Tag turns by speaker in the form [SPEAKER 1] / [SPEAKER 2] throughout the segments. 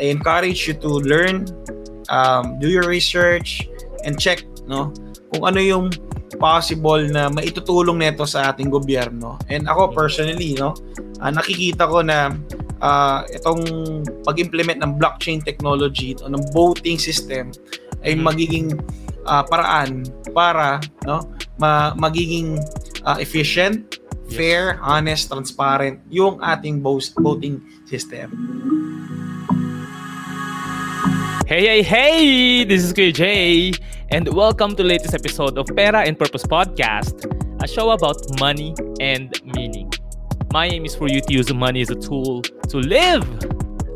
[SPEAKER 1] I encourage you to learn, um, do your research, and check no kung ano yung possible na maitutulong nito sa ating gobyerno. And ako personally, no, uh, nakikita ko na uh, itong pag-implement ng blockchain technology o ng voting system ay mm-hmm. magiging uh, paraan para no ma- magiging uh, efficient, fair, honest, transparent yung ating voting system.
[SPEAKER 2] Hey, hey, hey! This is Jay, and welcome to latest episode of Pera and Purpose Podcast, a show about money and meaning. My aim is for you to use money as a tool to live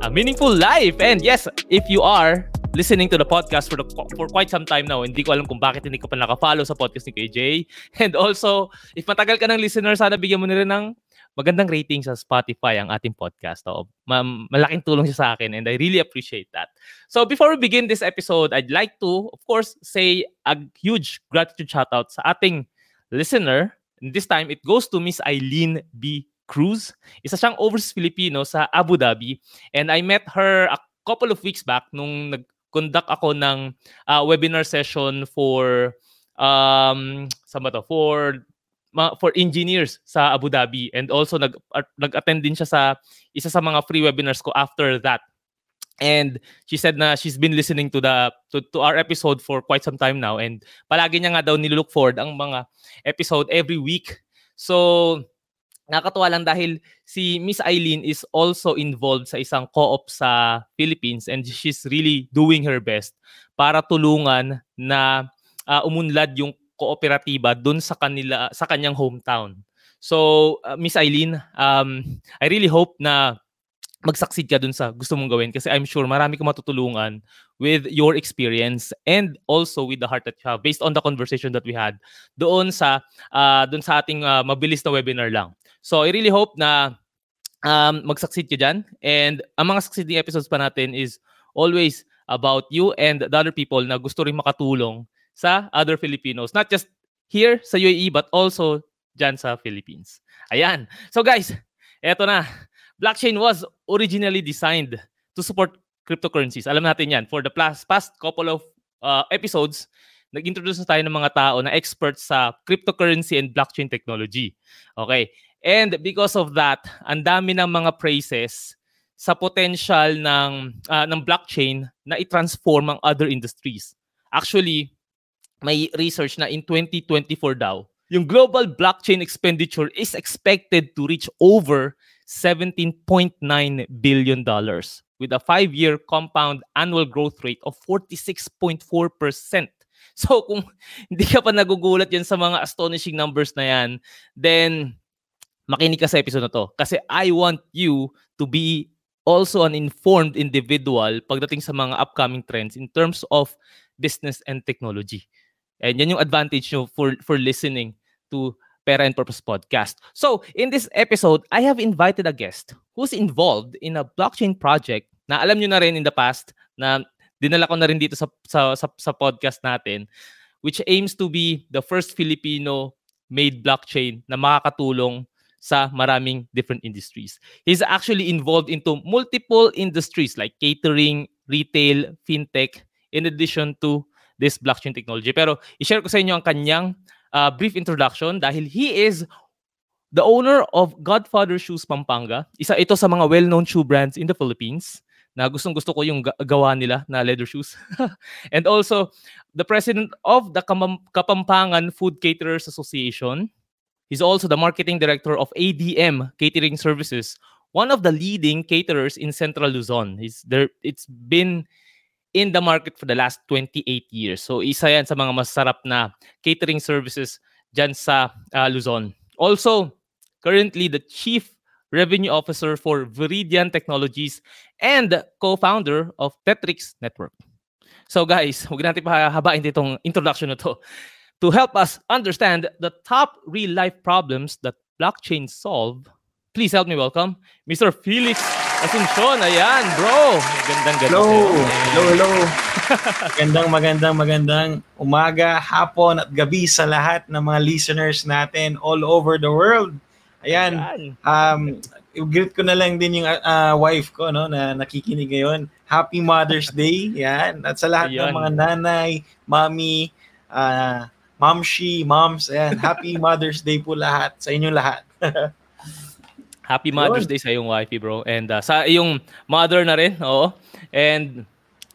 [SPEAKER 2] a meaningful life. And yes, if you are listening to the podcast for the, for quite some time now, hindi ko alam kung bakit hindi ka pa naka-follow sa podcast ni KJ. And also, if matagal ka ng listener, sana bigyan mo na rin ng magandang rating sa Spotify ang ating podcast. Oo, ma- malaking tulong siya sa akin and I really appreciate that. So before we begin this episode, I'd like to, of course, say a huge gratitude shout out sa ating listener. And this time, it goes to Miss Eileen B. Cruz. Isa siyang overseas Filipino sa Abu Dhabi. And I met her a couple of weeks back nung nag-conduct ako ng uh, webinar session for um, sa ba to? For for engineers sa Abu Dhabi and also nag nag-attend din siya sa isa sa mga free webinars ko after that. And she said na she's been listening to the to, to our episode for quite some time now and palagi niya nga daw nilook forward ang mga episode every week. So nakakatuwa lang dahil si Miss Eileen is also involved sa isang co-op sa Philippines and she's really doing her best para tulungan na uh, umunlad yung kooperatiba doon sa kanila sa kanyang hometown. So, uh, Miss Eileen, um, I really hope na mag-succeed ka dun sa gusto mong gawin kasi I'm sure marami kang matutulungan with your experience and also with the heart that you have based on the conversation that we had doon sa uh, doon sa ating uh, mabilis na webinar lang. So I really hope na um, mag-succeed ka dyan and ang mga succeeding episodes pa natin is always about you and the other people na gusto rin makatulong sa other Filipinos. Not just here sa UAE but also dyan sa Philippines. Ayan. So guys, eto na. Blockchain was originally designed to support cryptocurrencies. Alam natin yan. For the past, couple of uh, episodes, nag-introduce na tayo ng mga tao na experts sa cryptocurrency and blockchain technology. Okay. And because of that, ang dami ng mga praises sa potential ng uh, ng blockchain na i-transform ang other industries. Actually, may research na in 2024 daw, yung global blockchain expenditure is expected to reach over 17.9 billion dollars with a 5-year compound annual growth rate of 46.4%. So kung hindi ka pa nagugulat yan sa mga astonishing numbers na yan, then makinig ka sa episode na to. Kasi I want you to be also an informed individual pagdating sa mga upcoming trends in terms of business and technology. And yan yung advantage nyo for, for listening to Pera and Purpose Podcast. So, in this episode, I have invited a guest who's involved in a blockchain project na alam nyo na rin in the past na dinala ko na rin dito sa, sa, sa, sa podcast natin which aims to be the first Filipino made blockchain na makakatulong sa maraming different industries. He's actually involved into multiple industries like catering, retail, fintech, in addition to this blockchain technology. Pero i-share ko sa inyo ang kanyang uh, brief introduction dahil he is the owner of Godfather Shoes Pampanga. Isa ito sa mga well-known shoe brands in the Philippines na gustong gusto ko yung gawa nila na leather shoes. and also, the president of the Kapampangan Food Caterers Association. He's also the marketing director of ADM Catering Services, one of the leading caterers in Central Luzon. He's there. It's been in the market for the last 28 years. So isa yan sa mga masarap na catering services dyan sa uh, Luzon. Also, currently the Chief Revenue Officer for Viridian Technologies and co-founder of Tetrix Network. So guys, huwag natin pahabain itong introduction na to. To help us understand the top real-life problems that blockchain solve, please help me welcome Mr. Felix Asuncion, ayan, bro. Gandang ganda.
[SPEAKER 1] Hello. Hello, hello. magandang, magandang, magandang umaga, hapon at gabi sa lahat ng mga listeners natin all over the world. Ayan. Um, i-greet ko na lang din yung uh, wife ko no na nakikinig ngayon. Happy Mother's Day. Yan. At sa lahat Ayan. ng mga nanay, mommy, uh, momshi, moms, ayan. Happy Mother's Day po lahat sa inyong lahat.
[SPEAKER 2] Happy Mother's Day sa iyong wifey, bro. And uh, sa iyong mother na rin, oo. And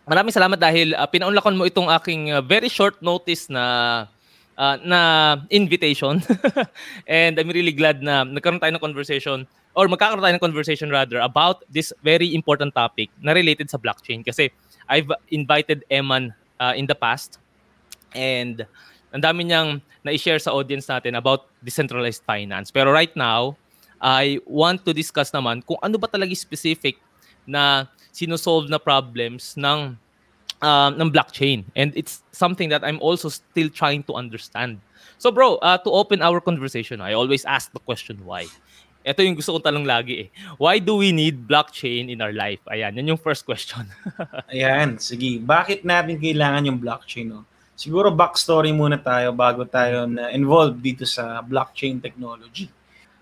[SPEAKER 2] maraming salamat dahil uh, pinaunlakan mo itong aking uh, very short notice na uh, na invitation. and I'm really glad na nagkaroon tayo ng conversation or magkakaroon tayo ng conversation rather about this very important topic na related sa blockchain kasi I've invited Eman uh, in the past and ang dami niyang na-share sa audience natin about decentralized finance. Pero right now, I want to discuss naman kung ano ba talaga specific na sinosolve na problems ng uh, ng blockchain. And it's something that I'm also still trying to understand. So bro, uh, to open our conversation, I always ask the question why. Ito yung gusto kong tanong lagi eh. Why do we need blockchain in our life? Ayan, yan yung first question.
[SPEAKER 1] Ayan, sige. Bakit natin kailangan yung blockchain? No? Siguro backstory muna tayo bago tayo na involved dito sa blockchain technology.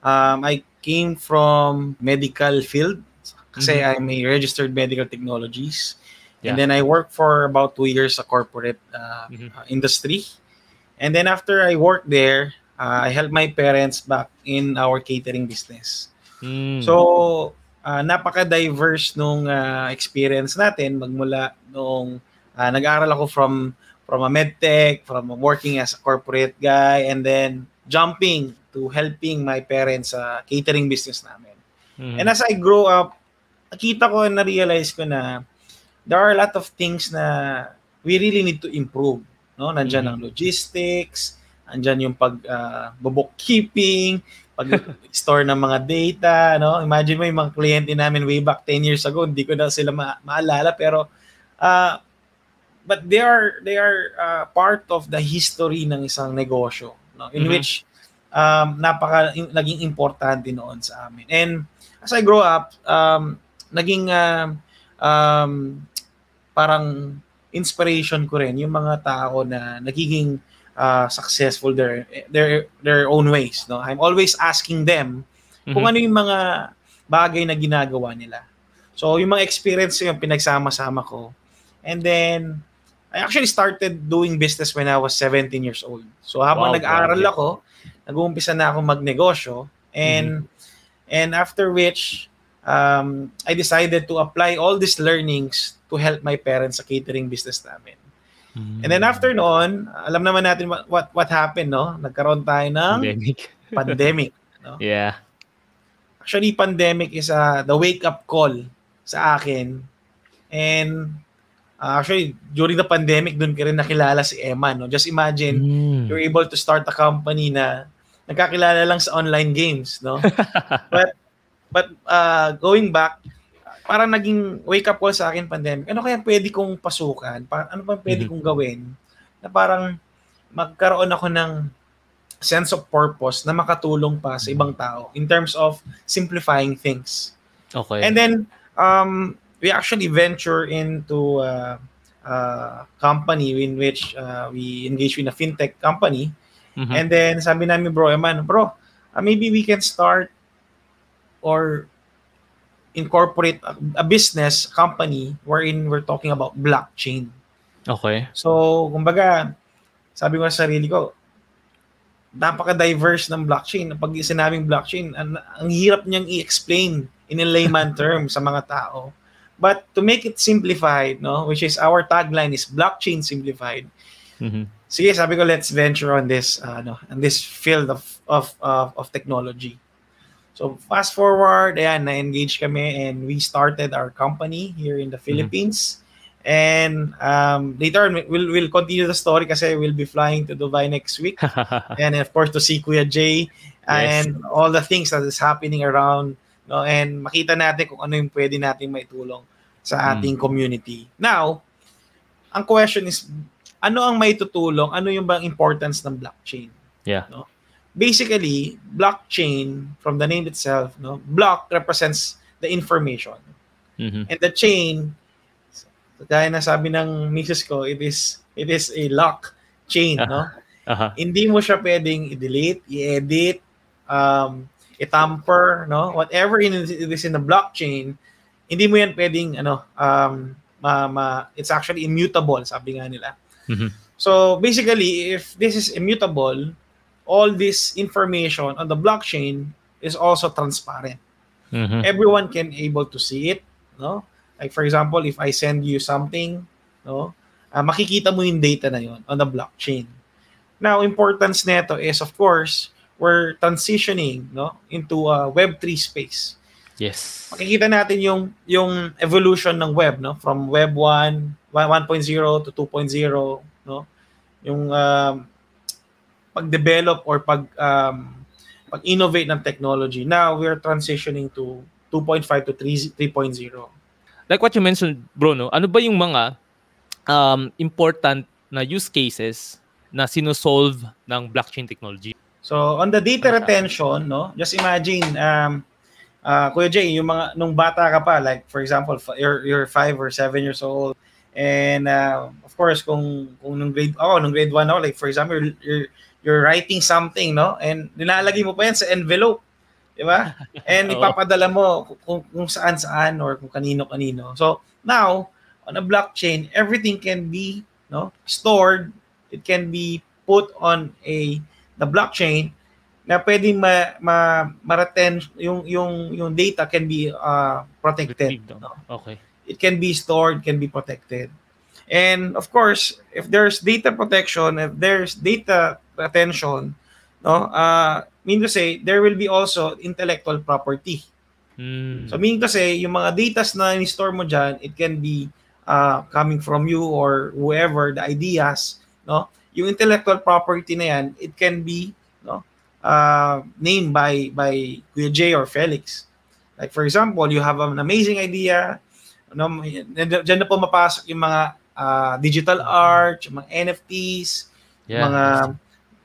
[SPEAKER 1] Um, I came from medical field kasi mm-hmm. I'm a registered medical technologies. Yeah. And then I worked for about two years sa corporate uh, mm-hmm. uh, industry. And then after I worked there, uh, I helped my parents back in our catering business. Mm. So, uh, napaka-diverse nung uh, experience natin magmula nung uh, nag-aaral ako from from a medtech, from working as a corporate guy, and then jumping to helping my parents sa uh, catering business namin. Mm-hmm. And as I grow up, nakita ko and na-realize ko na there are a lot of things na we really need to improve. No? Nandiyan mm-hmm. ang logistics, Andyan yung pag uh, bookkeeping, pag-store ng mga data, no? Imagine mo yung mga kliyente namin way back 10 years ago, hindi ko na sila ma- maalala pero uh, but they are they are uh, part of the history ng isang negosyo, no? In mm-hmm. which um, napaka in, naging importante noon sa amin. And as I grow up, um, naging uh, um, parang inspiration ko rin yung mga tao na nagiging uh, successful their their their own ways no I'm always asking them mm-hmm. kung ano yung mga bagay na ginagawa nila so yung mga experience yung pinagsama-sama ko and then I actually started doing business when I was 17 years old so habang wow, nag-aaral wow. ako nag-uumpisa na ako magnegosyo and mm-hmm. and after which um, I decided to apply all these learnings to help my parents sa catering business namin. Mm. And then after noon, alam naman natin what what, what happened, no? Nagkaroon tayo ng pandemic. pandemic, no?
[SPEAKER 2] Yeah.
[SPEAKER 1] Actually, pandemic is uh, the wake up call sa akin. And uh, actually, during the pandemic, doon ka rin nakilala si Emma, no? Just imagine, mm. you're able to start a company na nagkakilala lang sa online games, no? but but uh, going back, parang naging wake up call sa akin pandemic. Ano kaya pwede kong pasukan? Pa- ano pa pwede mm-hmm. kong gawin na parang magkaroon ako ng sense of purpose na makatulong pa sa ibang tao in terms of simplifying things.
[SPEAKER 2] Okay.
[SPEAKER 1] And then um we actually venture into a, a company in which uh, we engage in a fintech company. Mm-hmm. And then sabi namin bro, man, bro, uh, maybe we can start or incorporate a, a business company wherein we're talking about blockchain.
[SPEAKER 2] Okay.
[SPEAKER 1] So, kumbaga, sabi ko sa sarili ko, napaka-diverse ng blockchain. Pag sinabing blockchain, ang, ang hirap niyang i-explain in a layman term sa mga tao. But to make it simplified, no, which is our tagline is blockchain simplified. Mm-hmm. Sige, sabi ko let's venture on this uh, no, on this field of of of, of technology. So fast forward, ayan, na-engage kami and we started our company here in the mm-hmm. Philippines. Mm-hmm. And um, later on, we'll, we'll continue the story kasi we'll be flying to Dubai next week. and of course, to see Kuya Jay yes. and all the things that is happening around. No? And makita natin kung ano yung pwede natin maitulong sa mm. ating mm. community. Now, ang question is, ano ang maitutulong? Ano yung bang importance ng blockchain?
[SPEAKER 2] Yeah.
[SPEAKER 1] No? basically blockchain from the name itself no block represents the information mm-hmm. and the chain gaya na sabi ng misis ko it is it is a lock chain uh-huh. no uh-huh. hindi mo siya pwedeng i-delete i-edit um i-tamper, no? Whatever in, is in the blockchain, hindi mo yan pwedeng, ano, um, ma, ma, it's actually immutable, sabi nga nila.
[SPEAKER 2] Mhm.
[SPEAKER 1] So basically, if this is immutable, all this information on the blockchain is also transparent.
[SPEAKER 2] Mhm.
[SPEAKER 1] Everyone can able to see it, no? Like for example, if I send you something, no, ah, makikita mo yung data na yon on the blockchain. Now, importance nito is of course, we're transitioning, no, into a web3 space.
[SPEAKER 2] Yes.
[SPEAKER 1] Makikita natin yung yung evolution ng web, no, from web 1, 1.0 to 2.0, no? Yung um, pag-develop or pag um, pag-innovate ng technology. Now we're transitioning to 2.5 to 3 3.0.
[SPEAKER 2] Like what you mentioned, bro, no? Ano ba yung mga um, important na use cases na sinosolve ng blockchain technology?
[SPEAKER 1] So on the data retention, no, just imagine um uh, Kuya Jay, yung mga nung bata ka pa, like for example, f- you're you're 5 or 7 years old and uh, of course kung kung nung grade oh, nung grade 1 ako, like for example, you're, you're you're writing something, no? And nilalagay mo pa yan sa envelope. Di ba? And ipapadala mo kung, kung saan-saan or kung kanino-kanino. So, now, on a blockchain, everything can be no stored. It can be put on a the blockchain na pwedeng ma, ma, ma-retain yung yung yung data can be uh, protected.
[SPEAKER 2] Retrieved, no? Okay.
[SPEAKER 1] It can be stored, can be protected. And of course, if there's data protection, if there's data retention, no, uh, mean to say there will be also intellectual property.
[SPEAKER 2] Mm.
[SPEAKER 1] So meaning to say, yung mga data na in-store mo dyan, it can be uh, coming from you or whoever, the ideas, no? Yung intellectual property na yan, it can be no, uh, named by by Kuya Jay or Felix. Like for example, you have an amazing idea, no, dyan na po mapasok yung mga uh, digital art, yung mga NFTs,
[SPEAKER 2] yeah.
[SPEAKER 1] mga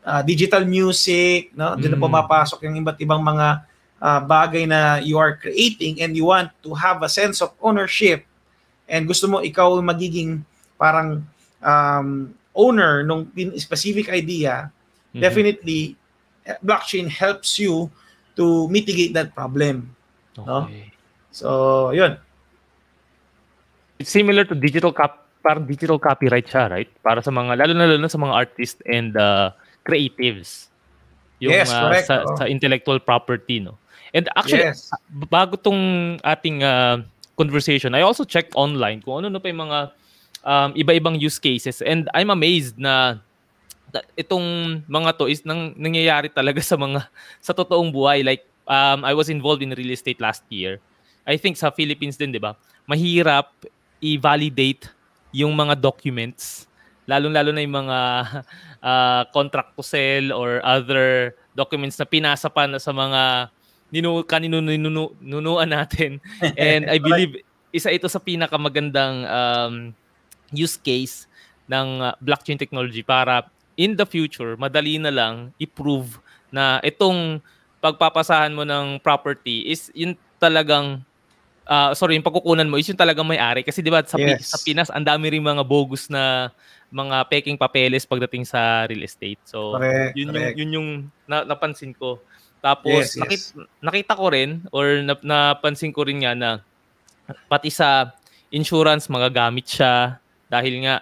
[SPEAKER 1] uh, digital music, no? Diyan na
[SPEAKER 2] Mm.
[SPEAKER 1] pumapasok yung iba't ibang mga uh, bagay na you are creating and you want to have a sense of ownership and gusto mo ikaw magiging parang um, owner pin- specific idea,
[SPEAKER 2] Mhm.
[SPEAKER 1] definitely eh, blockchain helps you to mitigate that problem. no?
[SPEAKER 2] Okay.
[SPEAKER 1] So, yun.
[SPEAKER 2] It's similar to digital cop parang digital copyright siya, right? Para sa mga lalo na lalo na sa mga artists and uh, creatives. Yung
[SPEAKER 1] Yes,
[SPEAKER 2] uh,
[SPEAKER 1] correct,
[SPEAKER 2] sa,
[SPEAKER 1] oo.
[SPEAKER 2] sa intellectual property, no. And actually
[SPEAKER 1] yes.
[SPEAKER 2] bago tong ating uh, conversation, I also checked online kung ano na pa yung mga um, iba-ibang use cases and I'm amazed na itong mga to is nang, nangyayari talaga sa mga sa totoong buhay like um, I was involved in real estate last year. I think sa Philippines din, 'di ba? Mahirap i-validate yung mga documents lalong-lalo na yung mga uh, contract to sell or other documents na pinasa pa na sa mga ninu kanino ninuno- nunuan natin. And I believe isa ito sa pinakamagandang um, use case ng uh, blockchain technology para in the future madali na lang i-prove na itong pagpapasahan mo ng property is yun talagang ah, sorry, yung pagkukunan mo is yung talagang may-ari kasi 'di ba sa,
[SPEAKER 1] Yes.
[SPEAKER 2] sa Pinas ang dami rin mga bogus na mga peking papeles pagdating sa real estate. So
[SPEAKER 1] Correct,
[SPEAKER 2] yun yung
[SPEAKER 1] correct.
[SPEAKER 2] yun yung na, napansin ko. Tapos
[SPEAKER 1] Yes, yes.
[SPEAKER 2] nakita, nakita ko rin or nap, napansin ko rin nga na pati sa insurance magagamit siya dahil nga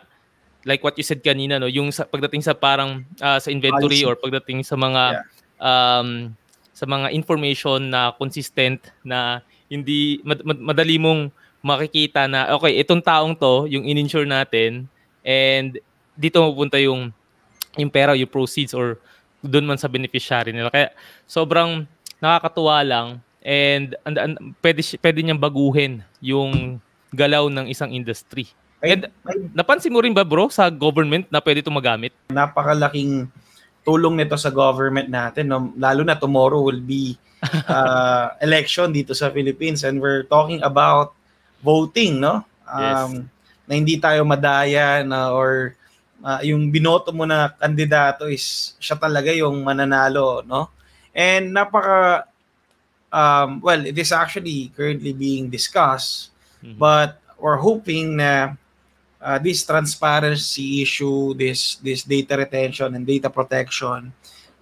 [SPEAKER 2] like what you said kanina no yung sa, pagdating sa parang ah, sa inventory or pagdating sa mga um sa mga information na consistent na hindi mad- mad- madali mong makikita na okay itong taong to yung in-insure natin and dito mapupunta yung yung pera yung proceeds or doon man sa beneficiary nila. Kaya sobrang nakakatuwa lang and and, and pwede pwede niyang baguhin yung galaw ng isang industry.
[SPEAKER 1] Ay,
[SPEAKER 2] And napansin mo rin ba bro sa government na pwede itong magamit?
[SPEAKER 1] napakalaking tulong nito sa government natin no? lalo na tomorrow will be uh, election dito sa Philippines and we're talking about voting no um, na hindi tayo madaya na or uh, yung binoto mo na kandidato is siya talaga yung mananalo no and napaka um, well it is actually currently being discussed
[SPEAKER 2] Mhm.
[SPEAKER 1] but we're hoping na uh, this transparency issue, this this data retention and data protection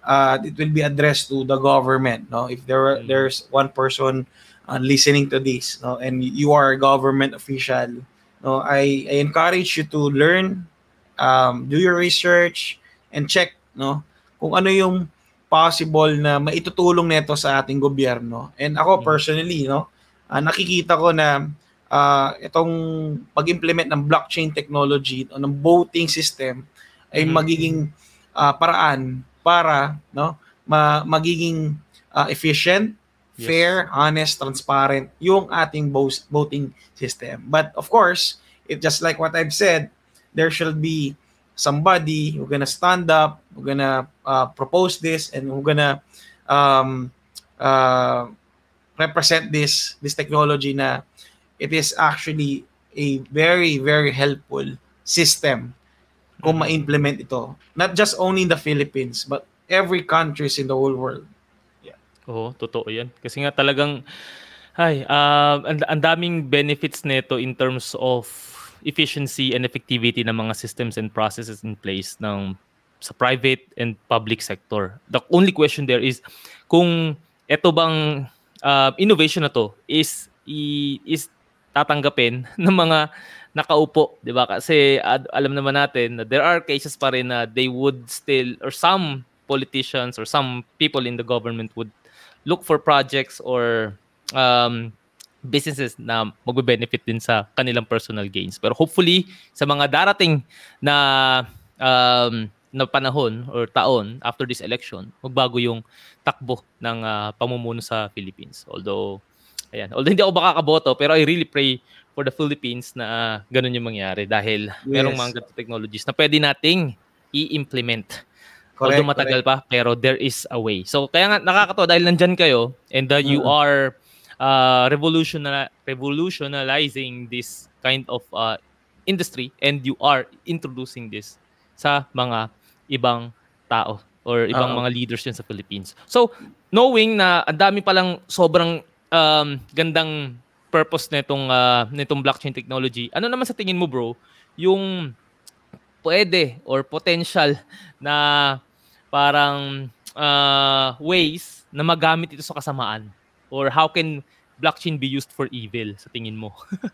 [SPEAKER 1] uh, it will be addressed to the government no? If there
[SPEAKER 2] Mm.
[SPEAKER 1] there's one person uh, listening to this no? And you are a government official no? I, I encourage you to learn um, do your research and check no? Kung ano yung possible na maitutulong nito sa ating gobyerno. And ako
[SPEAKER 2] Mm.
[SPEAKER 1] personally no? Ah, nakikita ko na ah, itong pag-implement ng blockchain technology o ng voting system ay
[SPEAKER 2] Mhm.
[SPEAKER 1] magiging ah, paraan para no ma- magiging ah, efficient,
[SPEAKER 2] Yes.
[SPEAKER 1] fair, honest, transparent yung ating bo- voting system. But of course, it just like what I've said, there shall be somebody who gonna stand up, who gonna uh, propose this, and who gonna um, uh, represent this this technology na it is actually a very very helpful system kung
[SPEAKER 2] Mhm.
[SPEAKER 1] ma-implement ito. Not just only in the Philippines, but every countries in the whole world.
[SPEAKER 2] Oo, totoo 'yan. Kasi nga talagang ay, um, ang, ang daming benefits nito in terms of efficiency and effectivity ng mga systems and processes in place ng sa private and public sector. The only question there is kung eto bang uh, innovation na to is is tatanggapin ng mga nakaupo, 'di ba? Kasi ad- alam naman natin na there are cases pa rin na they would still or some politicians or some people in the government would look for projects or um, businesses na magbe-benefit din sa kanilang personal gains. Pero hopefully, sa mga darating na um, na panahon or taon after this election, magbago yung takbo ng ah, pamumuno sa Philippines. Although, ayan, although hindi ako makakaboto, pero I really pray for the Philippines na ah, ganun yung mangyari dahil merong
[SPEAKER 1] Yes.
[SPEAKER 2] mga ganitong technologies na pwede nating i-implement.
[SPEAKER 1] Correct,
[SPEAKER 2] Although matagal pa, pero there is a way. So kaya nga nakakatawa dahil nandyan kayo and uh, you
[SPEAKER 1] Mm.
[SPEAKER 2] are uh, revolutionary, revolutionalizing this kind of uh, industry and you are introducing this sa mga ibang tao or ibang
[SPEAKER 1] Oo.
[SPEAKER 2] mga leaders yan sa Philippines. So, knowing na ang dami palang sobrang um, gandang purpose nitong uh, nitong blockchain technology, ano naman sa tingin mo bro, yung pwede or potential na parang uh, ways na magamit ito sa kasamaan? Or how can blockchain be used for evil sa tingin mo?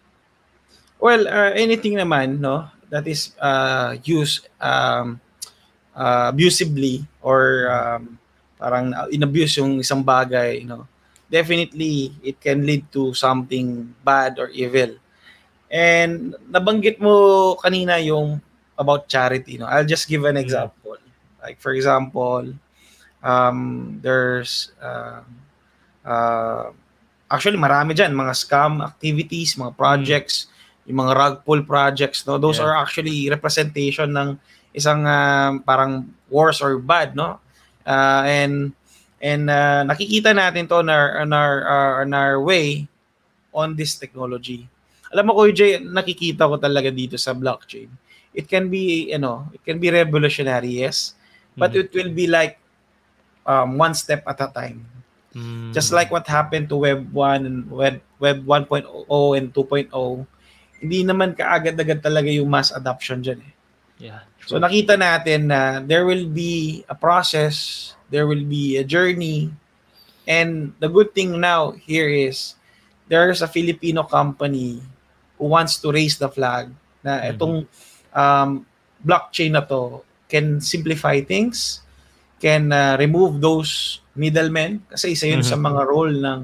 [SPEAKER 1] Well, uh, anything naman, no, that is uh, used um, uh, abusively or um, parang inabuse yung isang bagay, no, definitely it can lead to something bad or evil. And nabanggit mo kanina yung about charity, no. I'll just give an example. Like for example, um, there's uh, uh, actually marami dyan, mga scam activities, mga projects, yung mga rug pull projects, no? Those
[SPEAKER 2] Yeah.
[SPEAKER 1] are actually representation ng isang um, parang worse or bad, no? Uh, and and uh, nakikita natin to on our, on our, uh, on our way on this technology. Alam mo ko, Jay, nakikita ko talaga dito sa blockchain. It can be, you know, it can be revolutionary, yes, but
[SPEAKER 2] Mhm.
[SPEAKER 1] it will be like um, one step at a time.
[SPEAKER 2] Mm.
[SPEAKER 1] Just like what happened to Web 1 and Web, Web 1.0 and 2.0, hindi naman kaagad-agad talaga yung mass adoption dyan eh.
[SPEAKER 2] yeah.
[SPEAKER 1] So nakita natin na there will be a process, there will be a journey, and the good thing now here is there's a Filipino company who wants to raise the flag na
[SPEAKER 2] Mhm.
[SPEAKER 1] itong um, blockchain na to can simplify things, can uh, remove those middlemen kasi isa yun
[SPEAKER 2] Mhm.
[SPEAKER 1] sa mga role ng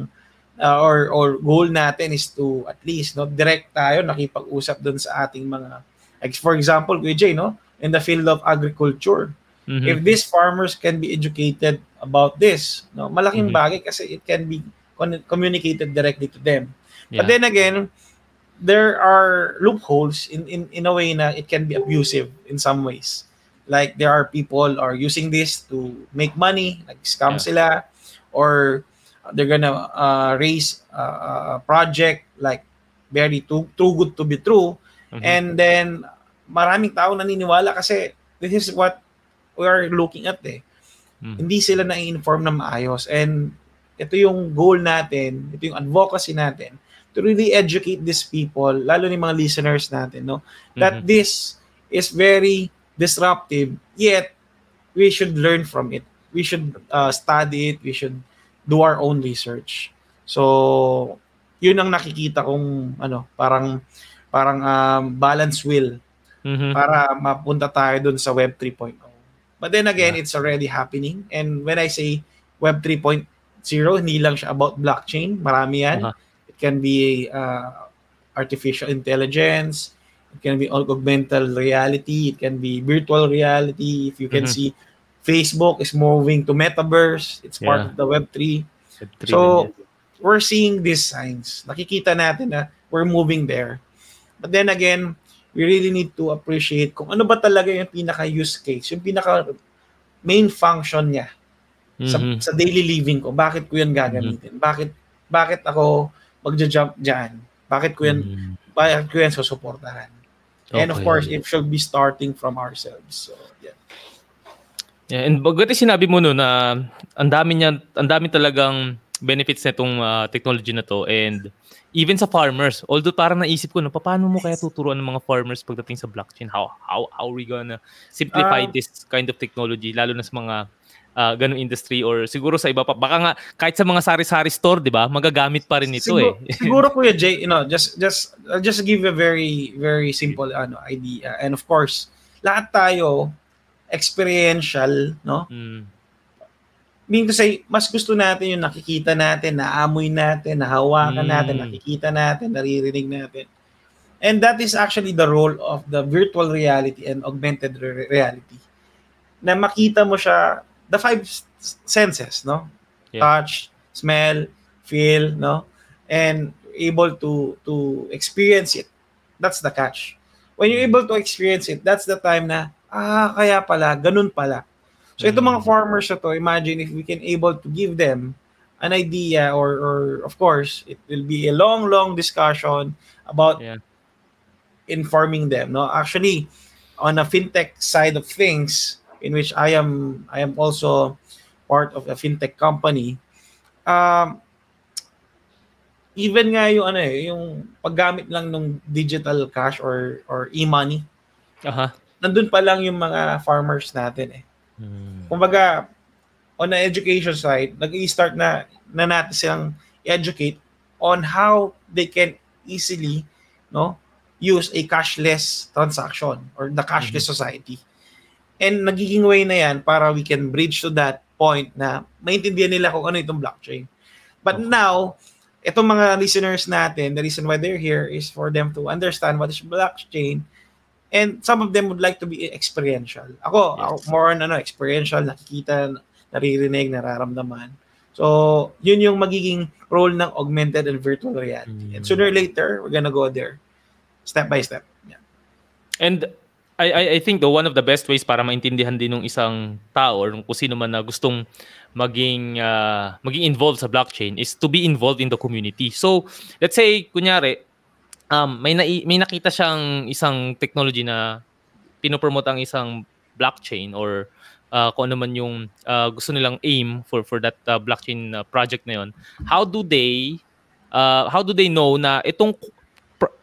[SPEAKER 1] uh, or or goal natin is to at least no direct tayo nakipag-usap doon sa ating mga like for example Kuya Jay, no in the field of agriculture
[SPEAKER 2] Mhm.
[SPEAKER 1] if these farmers can be educated about this no malaking
[SPEAKER 2] Mhm.
[SPEAKER 1] bagay kasi it can be con- communicated directly to them
[SPEAKER 2] yeah.
[SPEAKER 1] but then again there are loopholes in, in in a way na it can be abusive in some ways like there are people are using this to make money like scam
[SPEAKER 2] Yeah.
[SPEAKER 1] sila or they're gonna uh, raise uh, a project like very too too good to be true
[SPEAKER 2] Mhm.
[SPEAKER 1] and then maraming tao naniniwala kasi this is what we are looking at eh
[SPEAKER 2] Mhm.
[SPEAKER 1] hindi sila na-inform na maayos and ito yung goal natin ito yung advocacy natin to really educate these people lalo ni mga listeners natin no that
[SPEAKER 2] Mhm.
[SPEAKER 1] this is very disruptive yet we should learn from it we should uh, study it, we should do our own research. So, yun ang nakikita kong ano, parang parang um, balance will
[SPEAKER 2] Mhm.
[SPEAKER 1] para mapunta tayo dun sa Web 3.0. But then again,
[SPEAKER 2] Yeah.
[SPEAKER 1] it's already happening. And when I say Web 3.0, hindi lang siya about blockchain. Marami yan.
[SPEAKER 2] Aha.
[SPEAKER 1] It can be uh, artificial intelligence. It can be augmented reality. It can be virtual reality. If you can
[SPEAKER 2] Mhm.
[SPEAKER 1] see, Facebook is moving to metaverse. It's part of the Web 3
[SPEAKER 2] Web3
[SPEAKER 1] So, we're seeing these signs. Nakikita natin na we're moving there. But then again, we really need to appreciate kung ano ba talaga yung pinaka use case, yung pinaka main function niya sa,
[SPEAKER 2] Mhm.
[SPEAKER 1] sa daily living ko. Bakit ko yan gagamitin? Bakit bakit ako magja-jump diyan? Bakit ko yan
[SPEAKER 2] Mhm.
[SPEAKER 1] bakit ko yan susuportahan? And of
[SPEAKER 2] Okay.
[SPEAKER 1] course, it should be starting from ourselves. So, yeah.
[SPEAKER 2] Yeah, and bagati sinabi mo no na ang dami niya, ang dami talagang benefits nitong uh, technology na to and even sa farmers. Although parang naisip ko no, paano mo kaya tuturuan ng mga farmers pagdating sa blockchain? How how how are we gonna simplify
[SPEAKER 1] Um,
[SPEAKER 2] this kind of technology lalo na sa mga uh, ganung industry or siguro sa iba pa. Baka nga kahit sa mga sari-sari store, 'di ba? Magagamit pa rin ito
[SPEAKER 1] siguro,
[SPEAKER 2] eh.
[SPEAKER 1] siguro Kuya Jay, you know, just just I'll just give a very very simple ano idea. And of course, lahat tayo experiential, no?
[SPEAKER 2] Mm.
[SPEAKER 1] Meaning to say, mas gusto natin yung nakikita natin, naamoy natin, nahawakan
[SPEAKER 2] Mm.
[SPEAKER 1] natin, nakikita natin, naririnig natin. And that is actually the role of the virtual reality and augmented re- reality. Na makita mo siya, the five senses, no?
[SPEAKER 2] Yeah.
[SPEAKER 1] Touch, smell, feel, no? And able to to experience it. That's the catch. When you're able to experience it, that's the time na, ah, kaya pala, ganun pala. So itong mga
[SPEAKER 2] Mm.
[SPEAKER 1] farmers na to, imagine if we can able to give them an idea or, or of course, it will be a long, long discussion about
[SPEAKER 2] Yeah.
[SPEAKER 1] informing them. No, actually, on a fintech side of things, in which I am, I am also part of a fintech company. Um, even nga yung ano eh, yung paggamit lang ng digital cash or or e-money,
[SPEAKER 2] Aha.
[SPEAKER 1] nandun pa lang yung mga farmers natin eh.
[SPEAKER 2] Mm.
[SPEAKER 1] kumbaga on the education side, nag-i-start na na natin silang educate on how they can easily no use a cashless transaction or the cashless society. And nagiging way na yan para we can bridge to that point na maintindihan nila kung ano itong blockchain. But
[SPEAKER 2] Okay.
[SPEAKER 1] now, itong mga listeners natin, the reason why they're here is for them to understand what is blockchain and some of them would like to be experiential. Ako,
[SPEAKER 2] Yes.
[SPEAKER 1] ako more on ano, experiential, nakikita, naririnig, nararamdaman. So, yun yung magiging role ng augmented and virtual reality. And
[SPEAKER 2] Mm.
[SPEAKER 1] sooner or later, we're gonna go there. Step by step. Yeah.
[SPEAKER 2] And I, I I think the one of the best ways para maintindihan din ng isang tao or kung sino man na gustong maging ah, maging involved sa blockchain is to be involved in the community. So, let's say kunyari um may nai- may nakita siyang isang technology na pinopromote ang isang blockchain or ah, kung ano man yung ah, gusto nilang aim for for that ah, blockchain ah, project na yon. How do they ah, how do they know na itong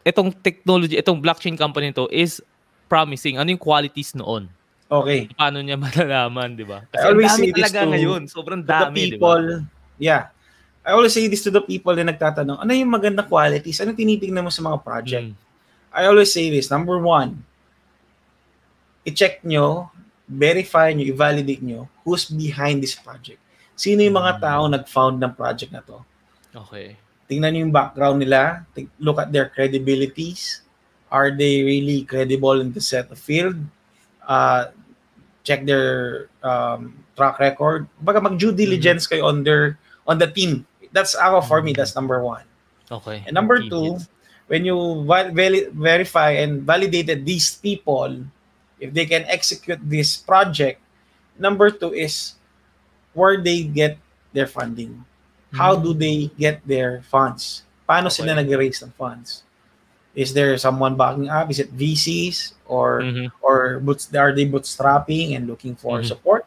[SPEAKER 2] itong technology, itong blockchain company to is promising. Ano yung qualities noon?
[SPEAKER 1] Okay.
[SPEAKER 2] Paano niya malalaman, di ba?
[SPEAKER 1] I
[SPEAKER 2] Kasi
[SPEAKER 1] always
[SPEAKER 2] dami
[SPEAKER 1] say
[SPEAKER 2] talaga
[SPEAKER 1] to-
[SPEAKER 2] ngayon. Sobrang
[SPEAKER 1] the
[SPEAKER 2] dami, di ba?
[SPEAKER 1] people, yeah. I always say this to the people na nagtatanong, ano yung maganda qualities? Ano tinitingnan mo sa mga project?
[SPEAKER 2] Mm.
[SPEAKER 1] I always say this. Number one, i-check nyo, verify nyo, i-validate nyo who's behind this project. Sino yung mga
[SPEAKER 2] Mm.
[SPEAKER 1] tao nag-found ng project na to?
[SPEAKER 2] Okay.
[SPEAKER 1] Tingnan nyo yung background nila. Look at their credibilities. Are they really credible in the set of field? Uh, check their um, track record. Baga mag-due diligence kayo on their on the team. That's ako for me. That's number one.
[SPEAKER 2] Okay.
[SPEAKER 1] And number two, when you val- verify and validated these people, if they can execute this project, number two is where they get their funding. How do they get their funds? Paano sila
[SPEAKER 2] Okay.
[SPEAKER 1] nag-raise ng funds? Is there someone backing up? Is it VCs or
[SPEAKER 2] Mhm.
[SPEAKER 1] or boots are they bootstrapping and looking for
[SPEAKER 2] Mhm.
[SPEAKER 1] support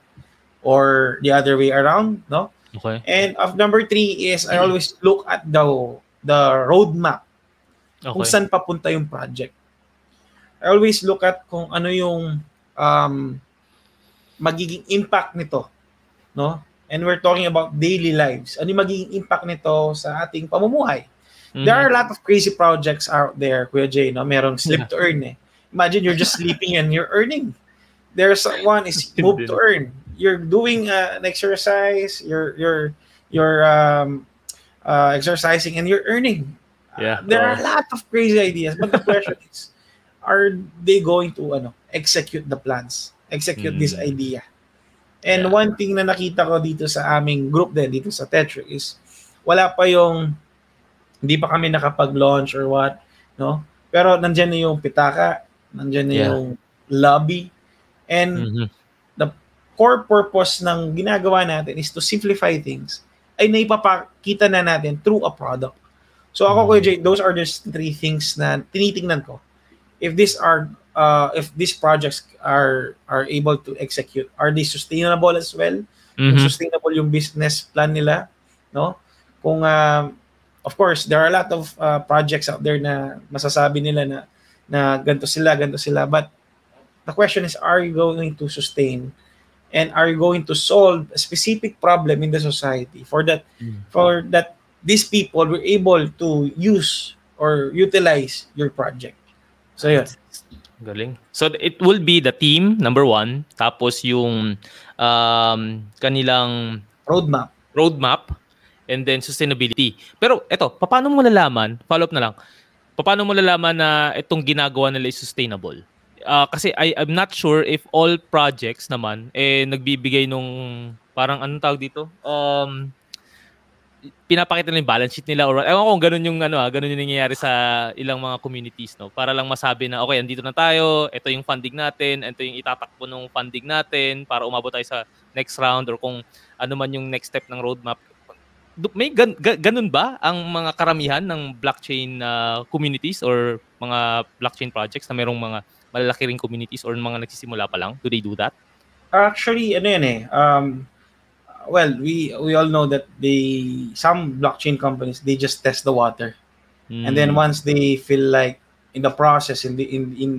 [SPEAKER 1] or the other way around? No.
[SPEAKER 2] Okay.
[SPEAKER 1] And of number three is I always look at the the roadmap kung
[SPEAKER 2] Okay.
[SPEAKER 1] saan papunta yung project. I always look at kung ano yung um, magiging impact nito no? And we're talking about daily lives. Ano yung magiging impact nito sa ating pamumuhay? Mm-hmm. There are a lot of crazy projects out there, Kuya Jay, no? Merong sleep yeah. to earn eh. Imagine you're just sleeping and you're earning. There's one is move to earn. You're doing uh, an exercise, you're you're you're um, uh, exercising and you're earning.
[SPEAKER 2] Yeah.
[SPEAKER 1] Uh, there are a lot of crazy ideas, but the question is, are they going to ano execute the plans, execute mm. this idea? And yeah. one thing na nakita ko dito sa aming group din dito sa Tetric is wala pa yung hindi pa kami nakapag-launch or what, no? Pero nandiyan na yung pitaka, nandiyan na yeah. yung lobby, and mm-hmm. Core purpose ng ginagawa natin is to simplify things ay naipapakita na natin through a product. So ako, mm-hmm. Kuya Jay, those are just three things na tinitingnan ko. If these are uh, if these projects are are able to execute, are they sustainable as well? Mm-hmm. Sustainable yung business plan nila, no? Kung uh, of course, there are a lot of uh, projects out there na masasabi nila na na ganto sila, ganto sila. But the question is, are you going to sustain and are you going to solve a specific problem in the society for that mm. for that these people were able to use or utilize your project. So yun.
[SPEAKER 2] Galing. So it will be the team number one, tapos yung um, kanilang
[SPEAKER 1] roadmap.
[SPEAKER 2] Roadmap and then sustainability. Pero eto, paano mo malalaman, follow up na lang, paano mo malalaman na itong ginagawa nila is sustainable? Uh, kasi I, I'm not sure if all projects naman eh nagbibigay nung parang anong tawag dito? Um, pinapakita nila yung balance sheet nila or ewan kung ganun yung ano ah, ganun yung nangyayari sa ilang mga communities no? Para lang masabi na okay andito na tayo ito yung funding natin ito yung itatakbo ng funding natin para umabot tayo sa next round or kung ano man yung next step ng roadmap. May gan, ga, ganun ba ang mga karamihan ng blockchain uh, communities or mga blockchain projects na mayroong mga malalaki ring communities or mga nagsisimula pa lang? Do they do that?
[SPEAKER 1] Actually, ano yan eh. Um, well, we we all know that they some blockchain companies they just test the water. Mm. And then hmm. once they feel like in the process in the in in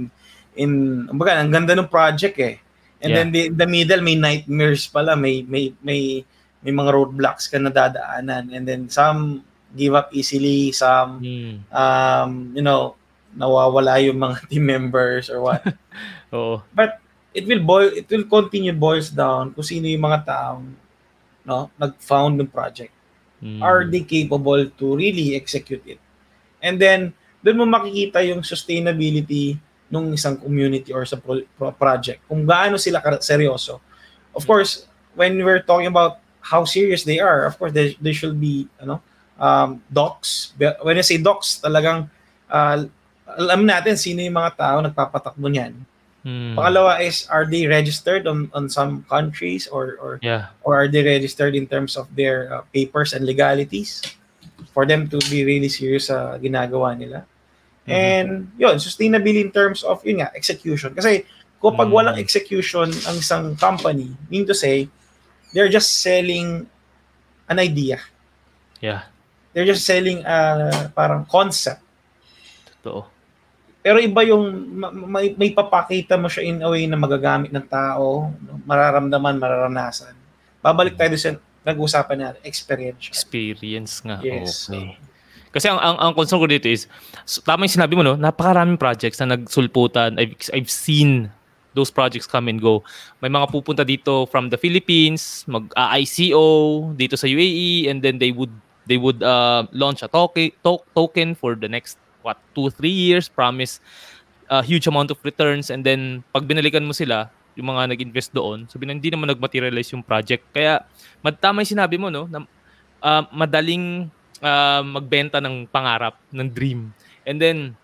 [SPEAKER 1] in baga, ang ganda ng project eh. And yeah. then the, the middle may nightmares pala, may may may may mga roadblocks ka na dadaanan and then some give up easily some mm. um you know nawawala yung mga team members or what
[SPEAKER 2] oh
[SPEAKER 1] but it will boil it will continue boils down kung sino yung mga taong no nag-found ng project mm. are they capable to really execute it and then doon mo makikita yung sustainability ng isang community or sa pro- pro- project kung gaano sila seryoso of course when we're talking about how serious they are. Of course, there, there should be ano, um, docs. When I say docs, talagang uh, alam natin sino yung mga tao nagpapatakbo niyan. Hmm. Pangalawa is are they registered on on some countries or or
[SPEAKER 2] yeah.
[SPEAKER 1] or are they registered in terms of their uh, papers and legalities for them to be really serious sa ginagawa nila. Mm-hmm. And yun, sustainability in terms of yun nga, execution. Kasi kapag mm. walang execution ang isang company, mean to say, they're just selling an idea.
[SPEAKER 2] Yeah.
[SPEAKER 1] They're just selling uh, parang concept.
[SPEAKER 2] Totoo.
[SPEAKER 1] Pero iba yung may, may papakita mo siya in a way na magagamit ng tao, mararamdaman, mararanasan. Babalik tayo sa nag-usapan na experience.
[SPEAKER 2] Experience nga.
[SPEAKER 1] Yes.
[SPEAKER 2] Okay. Kasi ang, ang, ang concern ko dito is, tama yung sinabi mo, no? napakaraming projects na nagsulputan. I've, I've seen those projects come and go. May mga pupunta dito from the Philippines, mag-ICO dito sa UAE and then they would they would uh, launch a token to- token for the next what 2 3 years, promise a huge amount of returns and then pag binalikan mo sila, yung mga nag-invest doon, sabi na hindi naman nag-materialize yung project. Kaya tama yung sinabi mo no, na uh, madaling uh, magbenta ng pangarap, ng dream. And then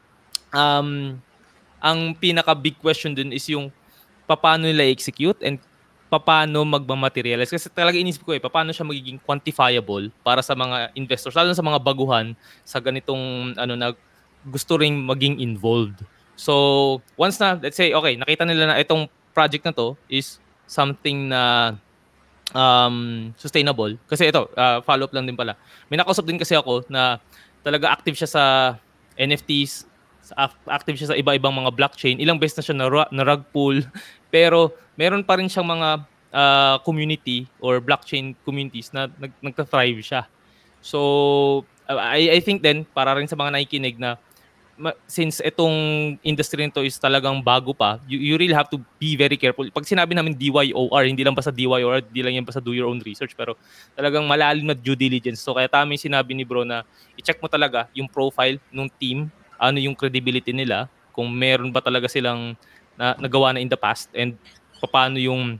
[SPEAKER 2] um ang pinaka big question dun is yung paano nila execute and paano magmamaterialize. Kasi talaga inisip ko eh, paano siya magiging quantifiable para sa mga investors, lalo sa mga baguhan sa ganitong ano na gusto ring maging involved. So, once na, let's say, okay, nakita nila na itong project na to is something na um, sustainable. Kasi ito, uh, follow-up lang din pala. May nakausap din kasi ako na talaga active siya sa NFTs, active siya sa iba-ibang mga blockchain. Ilang beses na siya na, rug pull. Pero meron pa rin siyang mga uh, community or blockchain communities na nag, nagta-thrive siya. So, I, I think then, para rin sa mga nakikinig na since itong industry nito is talagang bago pa, you, you really have to be very careful. Pag sinabi namin DYOR, hindi lang basta DYOR, hindi lang yan basta do your own research, pero talagang malalim na due diligence. So kaya tama yung sinabi ni bro na i-check mo talaga yung profile ng team, ano yung credibility nila, kung meron ba talaga silang na, nagawa na in the past, and paano yung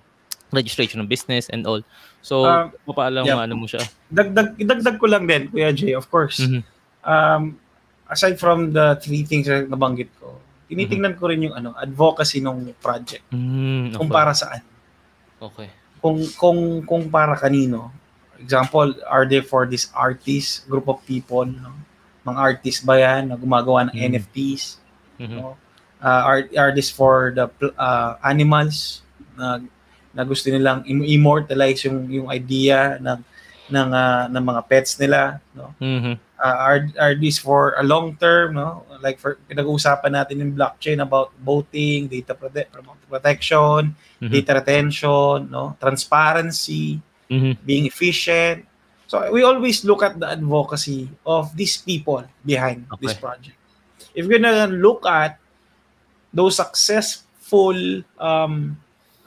[SPEAKER 2] registration ng business and all. So, uh, papaalam yeah. ano mo siya.
[SPEAKER 1] Dagdag, dagdag ko lang din, Kuya Jay, of course. Mm-hmm. Um, aside from the three things na nabanggit ko, tinitingnan mm-hmm. ko rin yung ano, advocacy ng project.
[SPEAKER 2] Mm, okay.
[SPEAKER 1] Kung para saan.
[SPEAKER 2] Okay.
[SPEAKER 1] Kung kung kung para kanino. Example, are they for this artist, group of people, no? Mga artist ba yan na gumagawa ng mm-hmm. NFTs? Mm-hmm. No? Uh, are, are this for the uh, animals na na gusto nilang immortalize yung yung idea ng ng uh, ng mga pets nila no
[SPEAKER 2] mm-hmm
[SPEAKER 1] uh, are are these for a long term no like for pinag-uusapan natin in blockchain about voting data prote- protection mm-hmm. data retention no transparency
[SPEAKER 2] mm-hmm.
[SPEAKER 1] being efficient so we always look at the advocacy of these people behind okay. this project if you're gonna look at those successful um,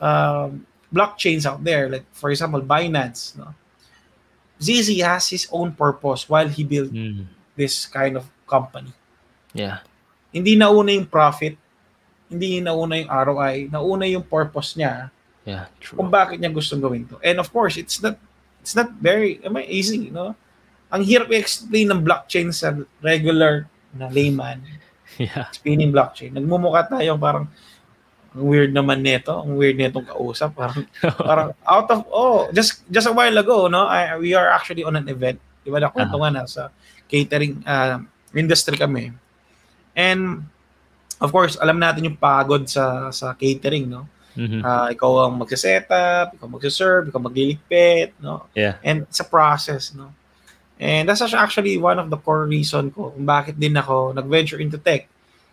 [SPEAKER 1] um, blockchains out there like for example binance no ZZ has his own purpose while he built mm. this kind of company.
[SPEAKER 2] Yeah.
[SPEAKER 1] Hindi nauna yung profit, hindi nauna yung ROI, nauna yung purpose niya.
[SPEAKER 2] Yeah, true.
[SPEAKER 1] Kung bakit niya gustong gawin to. And of course, it's not it's not very I mean, easy, no? Ang hirap i-explain ng blockchain sa regular na layman.
[SPEAKER 2] Yeah.
[SPEAKER 1] Explaining blockchain. Nagmumukha tayo parang ang weird naman nito. Ang weird nitong kausap. Parang, parang out of, oh, just just a while ago, no, I, we are actually on an event. Di ba, nakwento uh-huh. nga na sa catering uh, industry kami. And, of course, alam natin yung pagod sa sa catering, no?
[SPEAKER 2] Mm-hmm.
[SPEAKER 1] Uh, ikaw ang magsa-setup, ikaw magsa-serve, ikaw magliligpit, no?
[SPEAKER 2] Yeah.
[SPEAKER 1] And it's a process, no? And that's actually one of the core reason ko kung bakit din ako nag-venture into tech.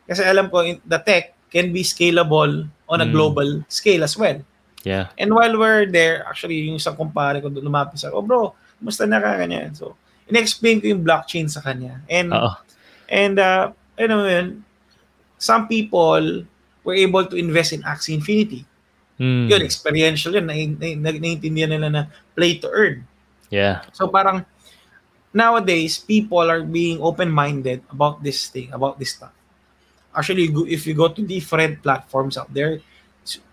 [SPEAKER 1] Kasi alam ko, the tech, can be scalable on a mm. global scale as well.
[SPEAKER 2] Yeah.
[SPEAKER 1] And while we're there, actually, yung isang kumpare ko lumapit sa, oh bro, musta na ka ganyan? So, in-explain ko yung blockchain sa kanya. And, Uh-oh. and uh, you know, yun, some people were able to invest in Axie Infinity.
[SPEAKER 2] Mm.
[SPEAKER 1] Yun, experiential yun. Na, na, naiintindihan nila na play to earn.
[SPEAKER 2] Yeah.
[SPEAKER 1] So parang, nowadays, people are being open-minded about this thing, about this stuff actually if you go to different platforms out there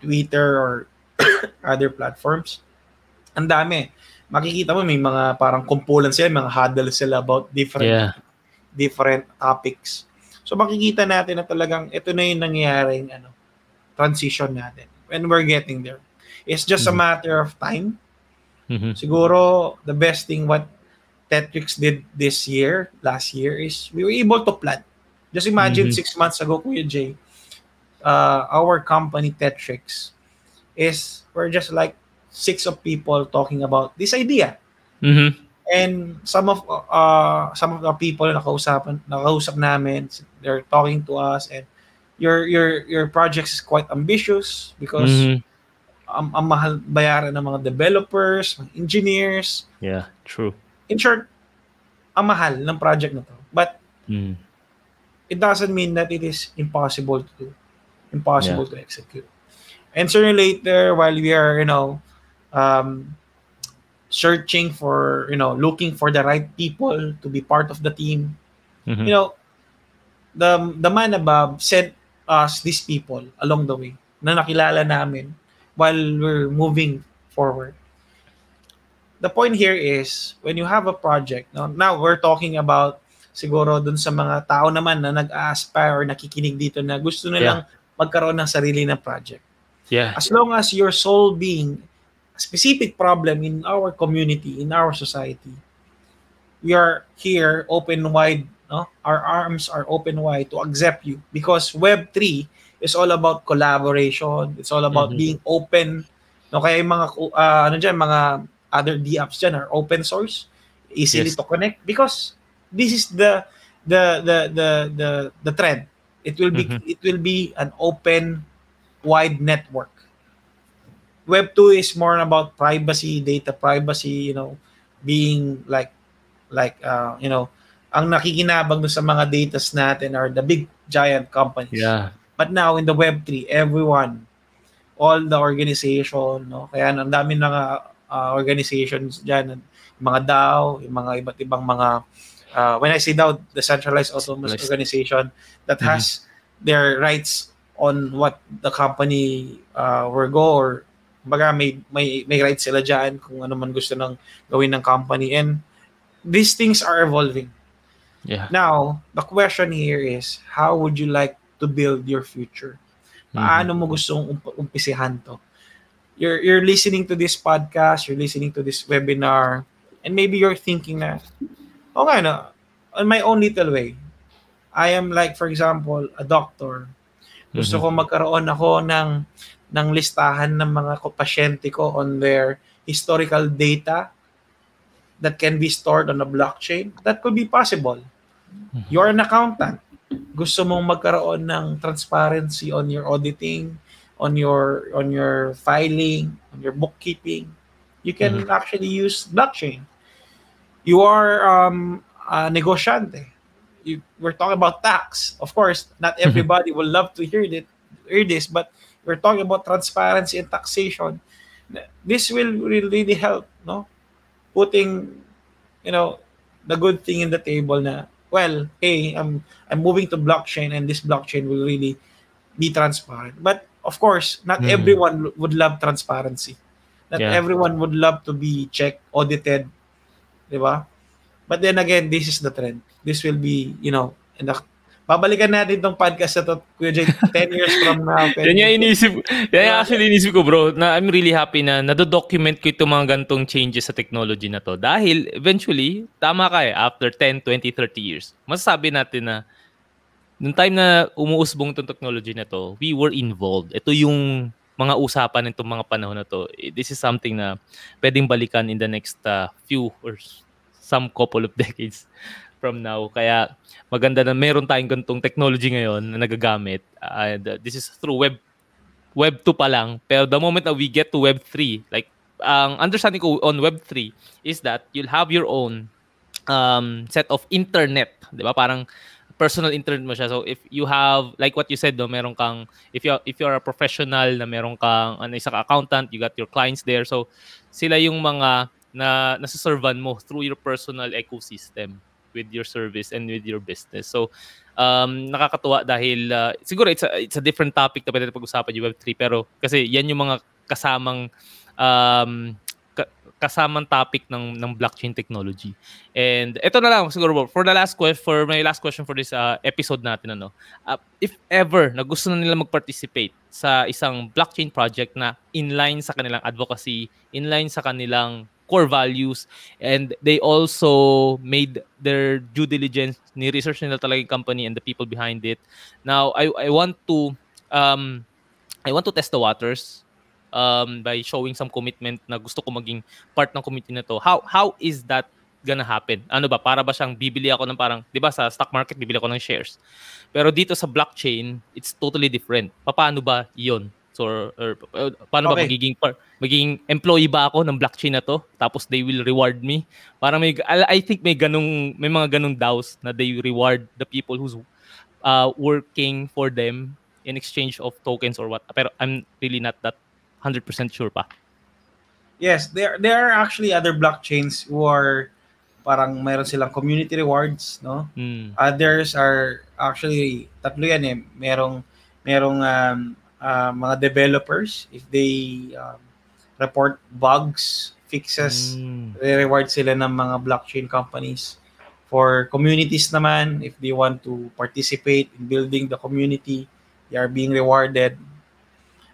[SPEAKER 1] Twitter or other platforms ang dami makikita mo may mga parang kumpulan sila mga huddle sila about different
[SPEAKER 2] yeah.
[SPEAKER 1] different topics so makikita natin na talagang ito na yung nangyayaring ano transition natin when we're getting there it's just mm-hmm. a matter of time
[SPEAKER 2] mm-hmm.
[SPEAKER 1] siguro the best thing what Tetrix did this year last year is we were able to plan Just imagine mm-hmm. six months ago, Kuya Jay, uh, our company Tetrix is we're just like six of people talking about this idea.
[SPEAKER 2] Mm-hmm.
[SPEAKER 1] And some of uh some of the people na nakausapan, nakausap namin, they're talking to us and your your your project is quite ambitious because mm-hmm. ang, ang mahal bayaran ng mga developers, mga engineers.
[SPEAKER 2] Yeah, true.
[SPEAKER 1] In short, ang mahal ng project na to. But
[SPEAKER 2] mm
[SPEAKER 1] it doesn't mean that it is impossible to do, impossible yeah. to execute. And sooner or later, while we are, you know, um, searching for, you know, looking for the right people to be part of the team,
[SPEAKER 2] mm-hmm.
[SPEAKER 1] you know, the the man above sent us these people along the way na nakilala namin while we're moving forward. The point here is when you have a project, now, now we're talking about siguro dun sa mga tao naman na nag-aspire or nakikinig dito na gusto nilang yeah. magkaroon ng sarili na project.
[SPEAKER 2] Yeah.
[SPEAKER 1] As long as you're solving a specific problem in our community, in our society, we are here open wide, no? Our arms are open wide to accept you because Web3 is all about collaboration. It's all about mm-hmm. being open. No, kaya yung mga uh, ano diyan, mga other D apps diyan are open source, easily yes. to connect because this is the the the the the, the trend. It will be mm-hmm. it will be an open wide network. Web 2 is more about privacy, data privacy, you know, being like like uh, you know, ang nakikinabang sa mga datas natin are the big giant companies.
[SPEAKER 2] Yeah.
[SPEAKER 1] But now in the Web 3, everyone, all the organization, no? Kaya ang dami ng uh, organizations diyan, mga DAO, yung mga iba't ibang mga uh, when I say now the centralized autonomous organization that mm-hmm. has their rights on what the company uh, will go or baga may may may rights sila diyan kung ano man gusto ng gawin ng company and these things are evolving.
[SPEAKER 2] Yeah.
[SPEAKER 1] Now, the question here is how would you like to build your future? Paano mm-hmm. mo gustong ump- umpisihan to? You're you're listening to this podcast, you're listening to this webinar, and maybe you're thinking na, okay na, on my own little way, I am like, for example, a doctor. Gusto mm-hmm. ko magkaroon ako ng, ng listahan ng mga pasyente ko on their historical data that can be stored on a blockchain. That could be possible. Mm-hmm. You're an accountant. Gusto mong magkaroon ng transparency on your auditing, on your on your filing, on your bookkeeping. You can mm-hmm. actually use blockchain. You are um, a negosyante you, we're talking about tax. Of course, not mm-hmm. everybody will love to hear it, hear this, but we're talking about transparency and taxation. This will really help, no? Putting, you know, the good thing in the table na, well, hey, I'm I'm moving to blockchain and this blockchain will really be transparent. But of course, not mm. everyone would love transparency. Not yeah. everyone would love to be checked, audited, di ba? But then again, this is the trend. This will be, you know, and the, babalikan natin tong podcast na to, Kuya Jay, 10 years from now.
[SPEAKER 2] yan yung inisip, yan yung actually inisip ko bro, na I'm really happy na nado-document ko itong mga gantong changes sa technology na to. Dahil eventually, tama ka eh, after 10, 20, 30 years, masasabi natin na nung time na umuusbong itong technology na to, we were involved. Ito yung mga usapan nitong mga panahon na to. This is something na pwedeng balikan in the next uh, few or some couple of decades from now. Kaya maganda na meron tayong ganitong technology ngayon na nagagamit. And uh, this is through web web 2 pa lang. Pero the moment that we get to web 3, like ang understanding ko on web 3 is that you'll have your own um, set of internet, 'di ba? Parang personal internet mo siya. So if you have like what you said do, meron kang if you if you're a professional na meron kang ano isang accountant, you got your clients there. So sila yung mga na nasa-servan mo through your personal ecosystem with your service and with your business. So, um, nakakatuwa dahil uh, siguro it's a, it's a different topic na pwede pag-usapan yung Web3 pero kasi yan yung mga kasamang um, kasamang topic ng ng blockchain technology. And ito na lang siguro for the last question for my last question for this uh, episode natin ano. Uh, if ever na gusto na nila mag-participate sa isang blockchain project na inline sa kanilang advocacy, inline sa kanilang core values and they also made their due diligence ni research nila talaga yung company and the people behind it now i i want to um i want to test the waters um by showing some commitment na gusto ko maging part ng committee na to how how is that gonna happen ano ba para ba siyang bibili ako ng parang 'di ba sa stock market bibili ako ng shares pero dito sa blockchain it's totally different paano ba 'yon So, or, or paano okay. ba magiging par, magiging employee ba ako ng blockchain na to? Tapos they will reward me. Para may I think may ganung may mga ganung DAOs na they reward the people who's uh, working for them in exchange of tokens or what. Pero I'm really not that 100% sure pa.
[SPEAKER 1] Yes, there there are actually other blockchains who are parang mayroon silang community rewards, no?
[SPEAKER 2] Mm.
[SPEAKER 1] Others are actually tatlo yan eh. Merong merong um, uh, mga developers if they um, report bugs, fixes, mm. reward sila ng mga blockchain companies. For communities naman, if they want to participate in building the community, they are being rewarded.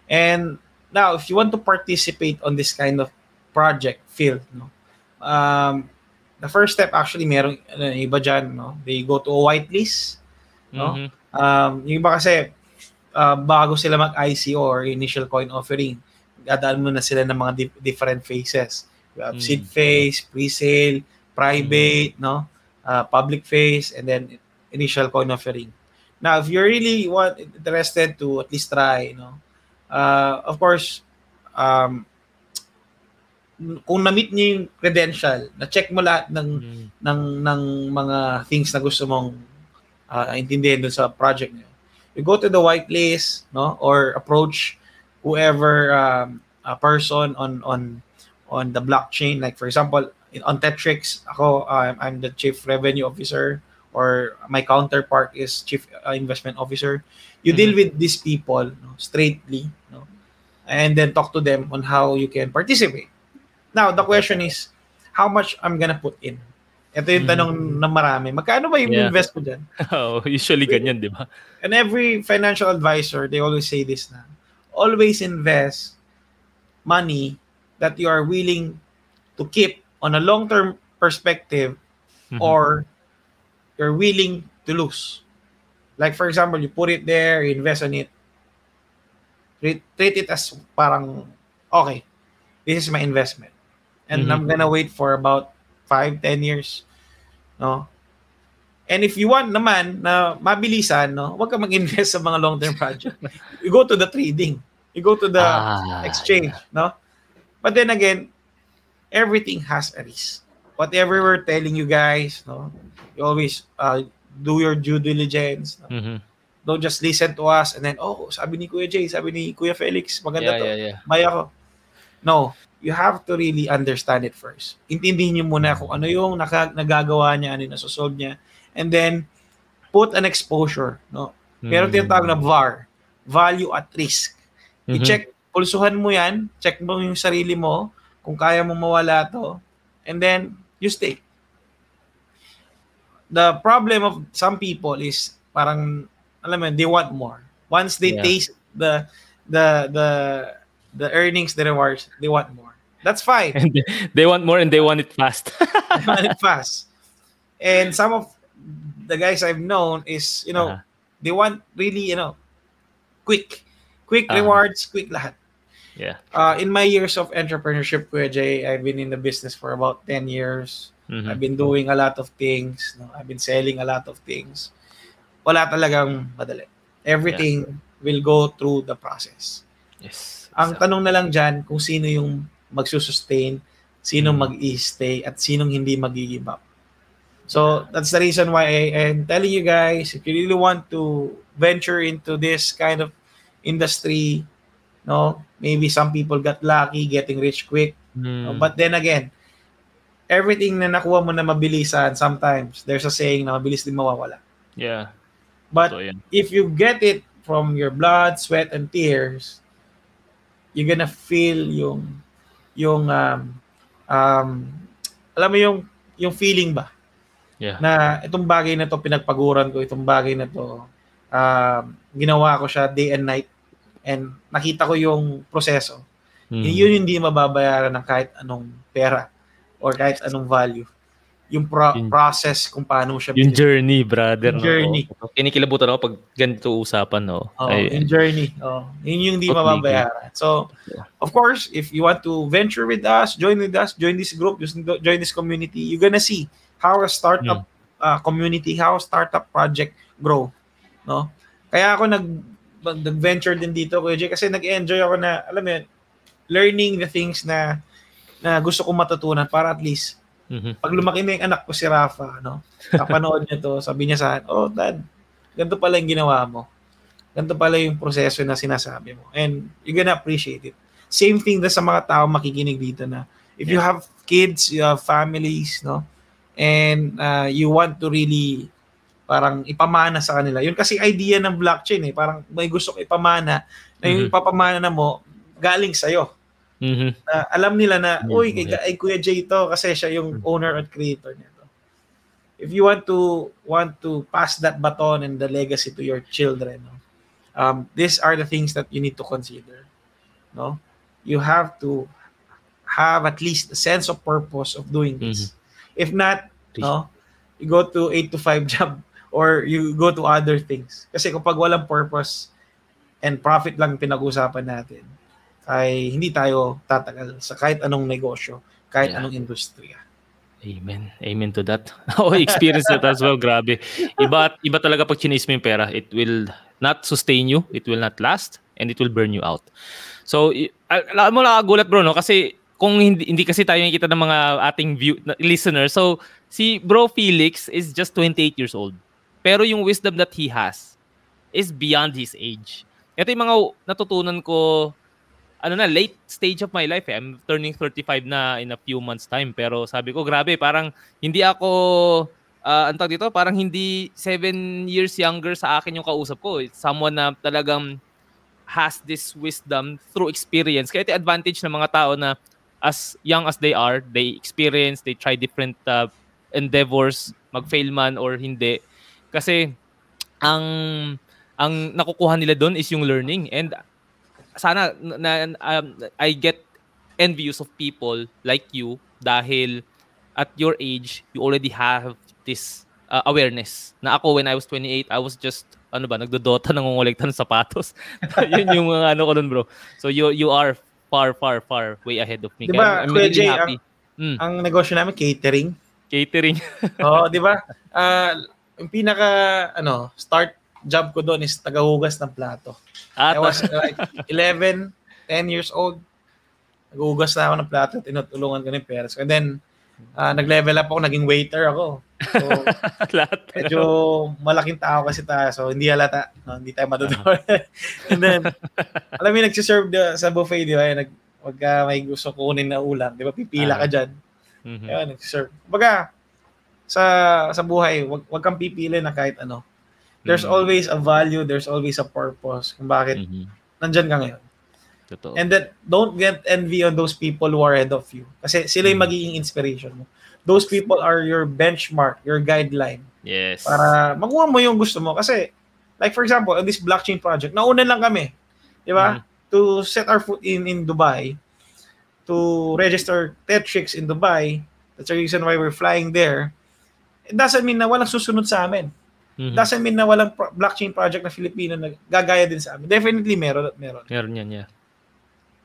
[SPEAKER 1] And now, if you want to participate on this kind of project field, no, um, the first step actually meron ano, iba dyan, no? They go to a whitelist, no? Mm-hmm. Um, yung iba kasi uh, bago sila mag-ICO or initial coin offering, dadaan muna sila ng mga di- different phases. We have mm. seed phase, pre-sale, private, mm. no? Uh, public phase, and then initial coin offering. Now, if you really want interested to at least try, you know, uh, of course, um, kung na-meet niyo yung credential, na-check mo lahat ng
[SPEAKER 2] Mm.
[SPEAKER 1] ng ng mga things na gusto mong uh, intindihin dun sa project niyo. You go to the white list, no, or approach whoever um, a person on on on the blockchain. Like for example, in, on Tetrix, ako I'm, I'm the chief revenue officer, or my counterpart is chief uh, investment officer. You deal with these people no, straightly, no, and then talk to them on how you can participate. Now the question is, how much I'm gonna put in? Ito yung tanong na marami. Magkano ba yung
[SPEAKER 2] Yeah.
[SPEAKER 1] invest mo dyan?
[SPEAKER 2] Oh, usually ganyan, di ba?
[SPEAKER 1] And every financial advisor, they always say this na, always invest money that you are willing to keep on a long-term perspective
[SPEAKER 2] Mhm.
[SPEAKER 1] or you're willing to lose. Like for example, you put it there, you invest on it, treat, treat it as parang, okay, this is my investment. And
[SPEAKER 2] Mhm.
[SPEAKER 1] I'm gonna wait for about five, ten years. No? And if you want naman na mabilisan, no, huwag ka mag-invest sa mga long-term project. You go to the trading. You go to the
[SPEAKER 2] Ah,
[SPEAKER 1] exchange, no? But then again, everything has a risk. Whatever we're telling you guys, no, you always uh, do your due diligence. No?
[SPEAKER 2] Mhm.
[SPEAKER 1] Don't just listen to us and then, oh, sabi ni Kuya Jay, sabi ni Kuya Felix, maganda
[SPEAKER 2] Yeah,
[SPEAKER 1] to.
[SPEAKER 2] yeah, yeah.
[SPEAKER 1] Buy ako. No, you have to really understand it first. Intindihin niyo muna kung ano yung naka, nagagawa niya, ano yung nasosolve niya. And then, put an exposure. No? Meron
[SPEAKER 2] Mm.
[SPEAKER 1] tinatawag na VAR. Value at risk.
[SPEAKER 2] Mhm.
[SPEAKER 1] I-check, pulsuhan mo yan, check mo yung sarili mo, kung kaya mo mawala to, and then you stay. The problem of some people is parang, alam mo, they want more. Once they
[SPEAKER 2] Yeah.
[SPEAKER 1] taste the the the the earnings, the rewards, they want more. That's fine.
[SPEAKER 2] And they, want more and they want it fast.
[SPEAKER 1] They want it fast. And some of the guys I've known is, you know,
[SPEAKER 2] Uh-huh.
[SPEAKER 1] they want really, you know, quick. Quick
[SPEAKER 2] Uh-huh.
[SPEAKER 1] rewards, quick lahat.
[SPEAKER 2] Yeah.
[SPEAKER 1] Uh, in my years of entrepreneurship, Kuya Jay, I've been in the business for about 10 years.
[SPEAKER 2] Mhm.
[SPEAKER 1] I've been doing a lot of things. No? I've been selling a lot of things. Wala talagang madali. Everything will go through the process.
[SPEAKER 2] Yes.
[SPEAKER 1] Ang
[SPEAKER 2] Exactly.
[SPEAKER 1] tanong na lang dyan, kung sino yung magsusustain, sino
[SPEAKER 2] Mm.
[SPEAKER 1] mag-i-stay, at sinong hindi mag-give up. So, that's the reason why I am telling you guys, if you really want to venture into this kind of industry, no, maybe some people got lucky getting rich quick. no?
[SPEAKER 2] Mm.
[SPEAKER 1] But then again, everything na nakuha mo na mabilisan, sometimes there's a saying na mabilis din mawawala.
[SPEAKER 2] yeah.
[SPEAKER 1] But
[SPEAKER 2] So, yan.
[SPEAKER 1] if you get it from your blood, sweat, and tears, you're gonna feel yung yung um, um, alam mo yung yung feeling ba
[SPEAKER 2] Yeah.
[SPEAKER 1] na itong bagay na to pinagpaguran ko itong bagay na to um, ginawa ko siya day and night and nakita ko yung proseso
[SPEAKER 2] Mm.
[SPEAKER 1] yun hindi mababayaran ng kahit anong pera or kahit anong value yung pro-
[SPEAKER 2] Yung-
[SPEAKER 1] process kung paano siya
[SPEAKER 2] Yung journey, brother.
[SPEAKER 1] Yung
[SPEAKER 2] no?
[SPEAKER 1] journey.
[SPEAKER 2] Oo. Kinikilabutan ako pag ganito usapan, no?
[SPEAKER 1] Oh,
[SPEAKER 2] Ay,
[SPEAKER 1] yung journey. Oh, yun yung hindi
[SPEAKER 2] Okay.
[SPEAKER 1] mababayaran. So, of course, if you want to venture with us, join with us, join this group, join this community, you're gonna see how a startup uh, community, how a startup project grow. No? Kaya ako nag nag-venture din dito, Kuya Jay, kasi nag-enjoy ako na, alam mo yun, learning the things na na gusto kong matutunan para at least
[SPEAKER 2] mhm.
[SPEAKER 1] pag lumaki na yung anak ko si Rafa, no? Kapanood niya to, sabi niya sa akin, oh, dad, ganito pala yung ginawa mo. Ganito pala yung proseso na sinasabi mo. And you're gonna appreciate it. Same thing na sa mga tao makikinig dito na if you have kids, you have families, no? And uh, you want to really parang ipamana sa kanila. Yun kasi idea ng blockchain eh. Parang may gusto ipamana na yung
[SPEAKER 2] Mhm.
[SPEAKER 1] ipapamana na mo galing sa'yo
[SPEAKER 2] Mhm.
[SPEAKER 1] na alam nila na,
[SPEAKER 2] Mm,
[SPEAKER 1] uy, kay, kay Kuya Jay to kasi siya yung owner at creator nito. If you want to want to pass that baton and the legacy to your children, no, um, these are the things that you need to consider. No, you have to have at least a sense of purpose of doing this. If not, no, you go to 8 to 5 job or you go to other things. Kasi kapag walang purpose and profit lang pinag-usapan natin, ay hindi tayo tatagal sa kahit anong negosyo, kahit
[SPEAKER 2] Yeah.
[SPEAKER 1] anong industriya.
[SPEAKER 2] Amen. Amen to that. Ako experience that as well, grabe. Iba iba talaga pag chinis mo yung pera, it will not sustain you, it will not last. and it will burn you out. So, alam mo nakakagulat bro, no? Kasi kung hindi, hindi kasi tayo nakikita ng mga ating view, listeners. So, si Bro Felix is just 28 years old. Pero yung wisdom that he has is beyond his age. Ito yung mga natutunan ko ano na, late stage of my life eh. I'm turning 35 na in a few months time. Pero sabi ko, grabe, parang hindi ako, uh, ang dito, parang hindi 7 years younger sa akin yung kausap ko. It's someone na talagang has this wisdom through experience. Kaya ito advantage ng mga tao na as young as they are, they experience, they try different uh, endeavors, mag-fail man or hindi. Kasi ang ang nakukuha nila doon is yung learning. And sana na, um, I get envious of people like you dahil at your age you already have this uh, awareness. Na ako when I was 28 I was just ano ba nagdodota nangongolekta ng sapatos. Yun yung uh, ano ko dun bro. So you you are far far far way ahead of me.
[SPEAKER 1] Diba, Kaya I'm really Jay, happy. ang, mm. ang negosyo namin catering.
[SPEAKER 2] Catering.
[SPEAKER 1] Oh di ba? Uh, yung pinaka ano start job ko doon is tagahugas ng plato at, I was like 11, 10 years old. Nagugas na ako ng plato, tinutulungan ko ng parents. And then, uh, nag-level up ako, naging waiter ako. So, medyo malaking tao kasi tayo. So, hindi halata. No, hindi tayo madudor. And then, alam mo, nagsiserve sa buffet, di ba? Nag, wag ka may gusto kunin na ulam. Di ba? Pipila ka ah. dyan. Mm-hmm. Kaya, nagsiserve. Baga, sa sa buhay, wag, wag kang pipili na kahit ano there's mm-hmm. always a value, there's always a purpose kung bakit mm-hmm. nandyan ka ngayon. Totoo. And then, don't get envy on those people who are ahead of you. Kasi sila yung mm-hmm. magiging inspiration mo. Those people are your benchmark, your guideline.
[SPEAKER 2] Yes.
[SPEAKER 1] Para makuha mo yung gusto mo. Kasi, like for example, this blockchain project, nauna lang kami. Di ba? Mm-hmm. To set our foot in in Dubai, to register Tetrix in Dubai, that's the reason why we're flying there. It doesn't mean na walang susunod sa amin. Mm-hmm. Doesn't mean na walang pro- blockchain project na Filipino na gagaya din sa amin. Definitely meron at meron.
[SPEAKER 2] Meron yan, yeah.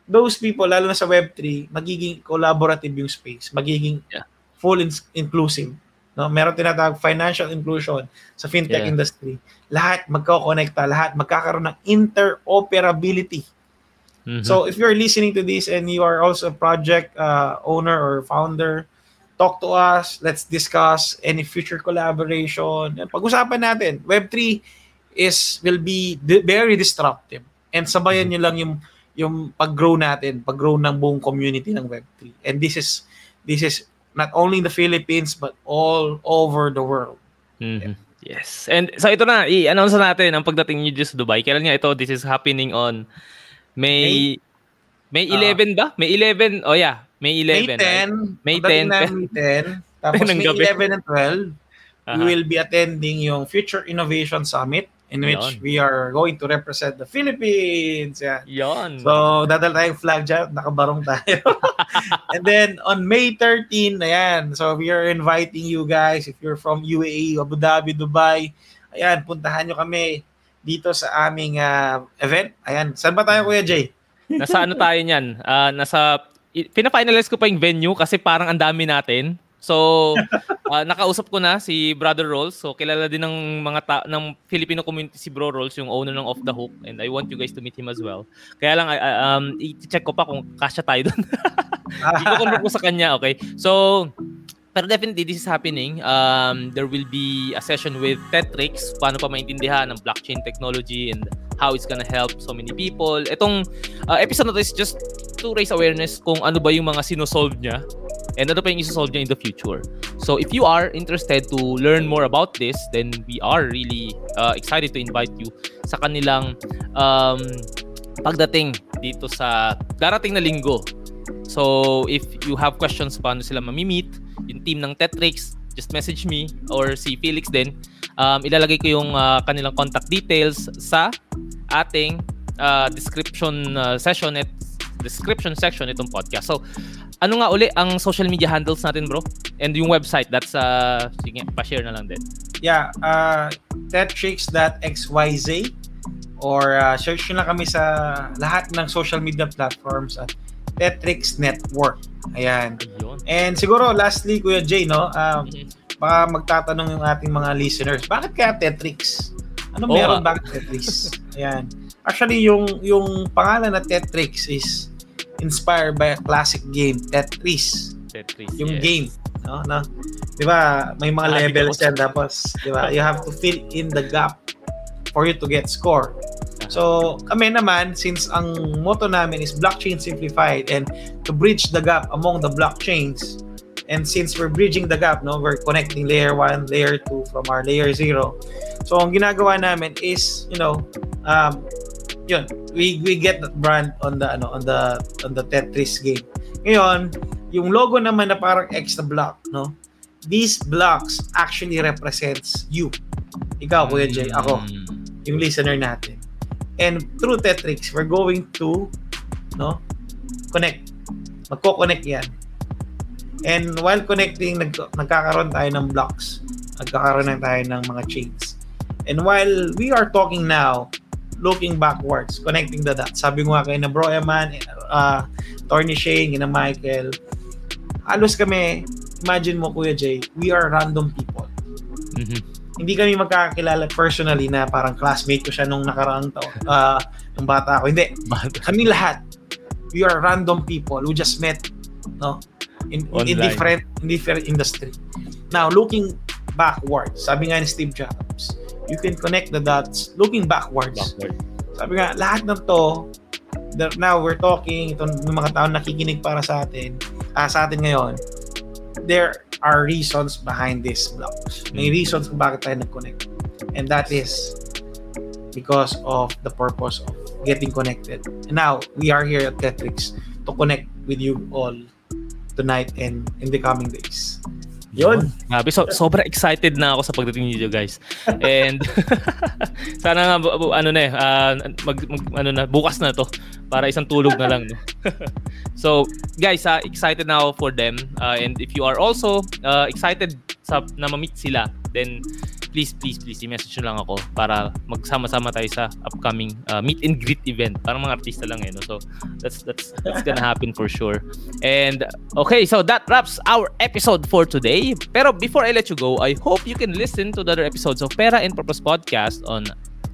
[SPEAKER 1] Those people, lalo na sa Web3, magiging collaborative yung space. Magiging yeah. full in- inclusive. No? Meron tinatawag financial inclusion sa fintech yeah. industry. Lahat magko-connecta, lahat magkakaroon ng interoperability. Mm-hmm. So if you're listening to this and you are also a project uh, owner or founder, talk to us. Let's discuss any future collaboration. Pag-usapan natin. Web3 is will be very disruptive. And sabayan mm-hmm. niyo lang yung yung pag-grow natin, pag-grow ng buong community ng Web3. And this is this is not only in the Philippines but all over the world.
[SPEAKER 2] Mm-hmm. Yes. And so ito na, i-announce natin ang pagdating niyo sa Dubai. Kailan nga ito? This is happening on May May, May 11 uh, ba? May 11. Oh yeah, may 11.
[SPEAKER 1] May 10. May 10. Na May 10. Tapos May 11 and 12, uh-huh. we will be attending yung Future Innovation Summit in which Yon. we are going to represent the Philippines. Yan.
[SPEAKER 2] Yon.
[SPEAKER 1] So, dadal tayong flag dyan. Nakabarong tayo. and then, on May 13, ayan. So, we are inviting you guys, if you're from UAE, Abu Dhabi, Dubai, ayan, puntahan nyo kami dito sa aming uh, event. Ayan. Saan ba tayo, Kuya Jay?
[SPEAKER 2] nasa ano tayo niyan? Uh, nasa pina-finalize ko pa yung venue kasi parang ang dami natin. So, uh, nakausap ko na si Brother Rolls. So, kilala din ng mga ta- ng Filipino community si Bro Rolls, yung owner ng Off the Hook. And I want you guys to meet him as well. Kaya lang, uh, um, i-check ko pa kung kasya tayo doon. Hindi ko ko sa kanya, okay? So, pero definitely, this is happening. Um, there will be a session with Tetrix, paano pa maintindihan ng blockchain technology and how it's gonna help so many people. Itong uh, episode na to is just to raise awareness kung ano ba yung mga sinosolve niya and ano pa yung isosolve niya in the future. So if you are interested to learn more about this, then we are really uh, excited to invite you sa kanilang um, pagdating dito sa darating na linggo. So if you have questions paano sila mamimit, yung team ng Tetrix, just message me or si Felix din. Um, ilalagay ko yung uh, kanilang contact details sa ating uh, description uh, session at description section itong podcast. So, ano nga uli ang social media handles natin, bro? And yung website, that's, uh, sige, pa-share na lang din.
[SPEAKER 1] Yeah, uh, tetrix.xyz or uh, search nyo lang kami sa lahat ng social media platforms at Tetrix Network. Ayan. And siguro, lastly, Kuya Jay, no? Um, mm-hmm. baka magtatanong yung ating mga listeners, bakit kaya Tetrix? Ano oh, meron? Bakit Tetrix? Ayan. Actually, yung yung pangalan na Tetrix is inspired by a classic game, Tetris.
[SPEAKER 2] Tetris.
[SPEAKER 1] Yung
[SPEAKER 2] yes.
[SPEAKER 1] game, no? no? 'Di ba? May mga
[SPEAKER 2] Ah,
[SPEAKER 1] levels yan tapos, 'di ba? You have to fill in the gap for you to get score. So, kami naman, since ang motto namin is blockchain simplified and to bridge the gap among the blockchains, and since we're bridging the gap, no, we're connecting layer 1, layer 2 from our layer 0. So, ang ginagawa namin is, you know, um, yun, we we get that brand on the ano on the on the Tetris game. Ngayon, yung logo naman na parang na block, no? These blocks actually represents you. Ikaw, Kuya Jay, ako
[SPEAKER 2] Mm.
[SPEAKER 1] yung listener natin. And through Tetrix, we're going to no connect. Magko-connect yan. And while connecting, nag nagkakaroon tayo ng blocks. Nagkakaroon na tayo ng mga chains. And while we are talking now, looking backwards, connecting the dots. Sabi nga kay na Bro Eman, uh, Tony Shane, na Michael, halos kami, imagine mo Kuya Jay, we are random people
[SPEAKER 2] Mhm.
[SPEAKER 1] Hindi kami magkakakilala personally na parang classmate ko siya nung nakaraang taon, ah, nung bata ako. Hindi. Kami lahat, we are random people who just met, no? In, in, in
[SPEAKER 2] Online.
[SPEAKER 1] different in different industry. Now, looking backwards, sabi nga ni Steve Jobs, you can connect the dots looking backwards.
[SPEAKER 2] Backward.
[SPEAKER 1] Sabi nga, lahat ng to, that now we're talking, itong mga tao nakikinig para sa atin, ah, sa atin ngayon, there are reasons behind these blocks. May
[SPEAKER 2] Mm.
[SPEAKER 1] reasons kung bakit tayo nag-connect. And that is because of the purpose of getting connected. And now, we are here at Tetrix to connect with you all tonight and in the coming days. Yun.
[SPEAKER 2] Grabe, so, sobrang excited na ako sa pagdating niyo guys. And sana nga ano na eh, ah, mag, mag- ano na bukas na to para isang tulog na lang no. so, guys, ah, excited na ako for them. Ah, and if you are also ah, excited sa na ma-meet sila, then please please please i-message nyo lang ako para magsama-sama tayo sa upcoming ah, meet and greet event. Parang mga artista lang eh no. So, that's that's that's gonna happen for sure. And okay, so that wraps our episode for today. Pero before I let you go, I hope you can listen to the other episodes of Pera and Purpose Podcast on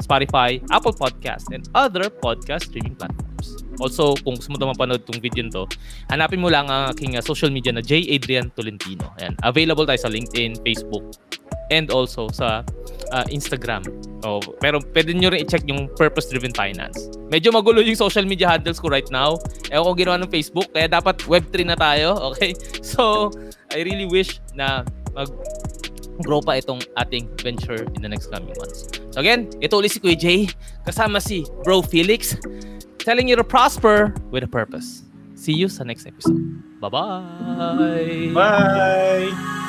[SPEAKER 2] Spotify, Apple Podcast, and other podcast streaming platforms. Also, kung gusto mo ito mapanood tong video to, hanapin mo lang ang aking uh, social media na J. Adrian Tolentino. Ayan, available tayo sa LinkedIn, Facebook, and also sa uh, Instagram. Oh, pero pwede nyo rin i-check yung Purpose Driven Finance. Medyo magulo yung social media handles ko right now. Ewan ko ginawa ng Facebook, kaya dapat Web3 na tayo. Okay? So, I really wish na mag grow pa itong ating venture in the next coming months. So again, ito ulit si Kuya Jay, kasama si Bro Felix, telling you to prosper with a purpose. See you sa next episode. Bye-bye!
[SPEAKER 1] Bye!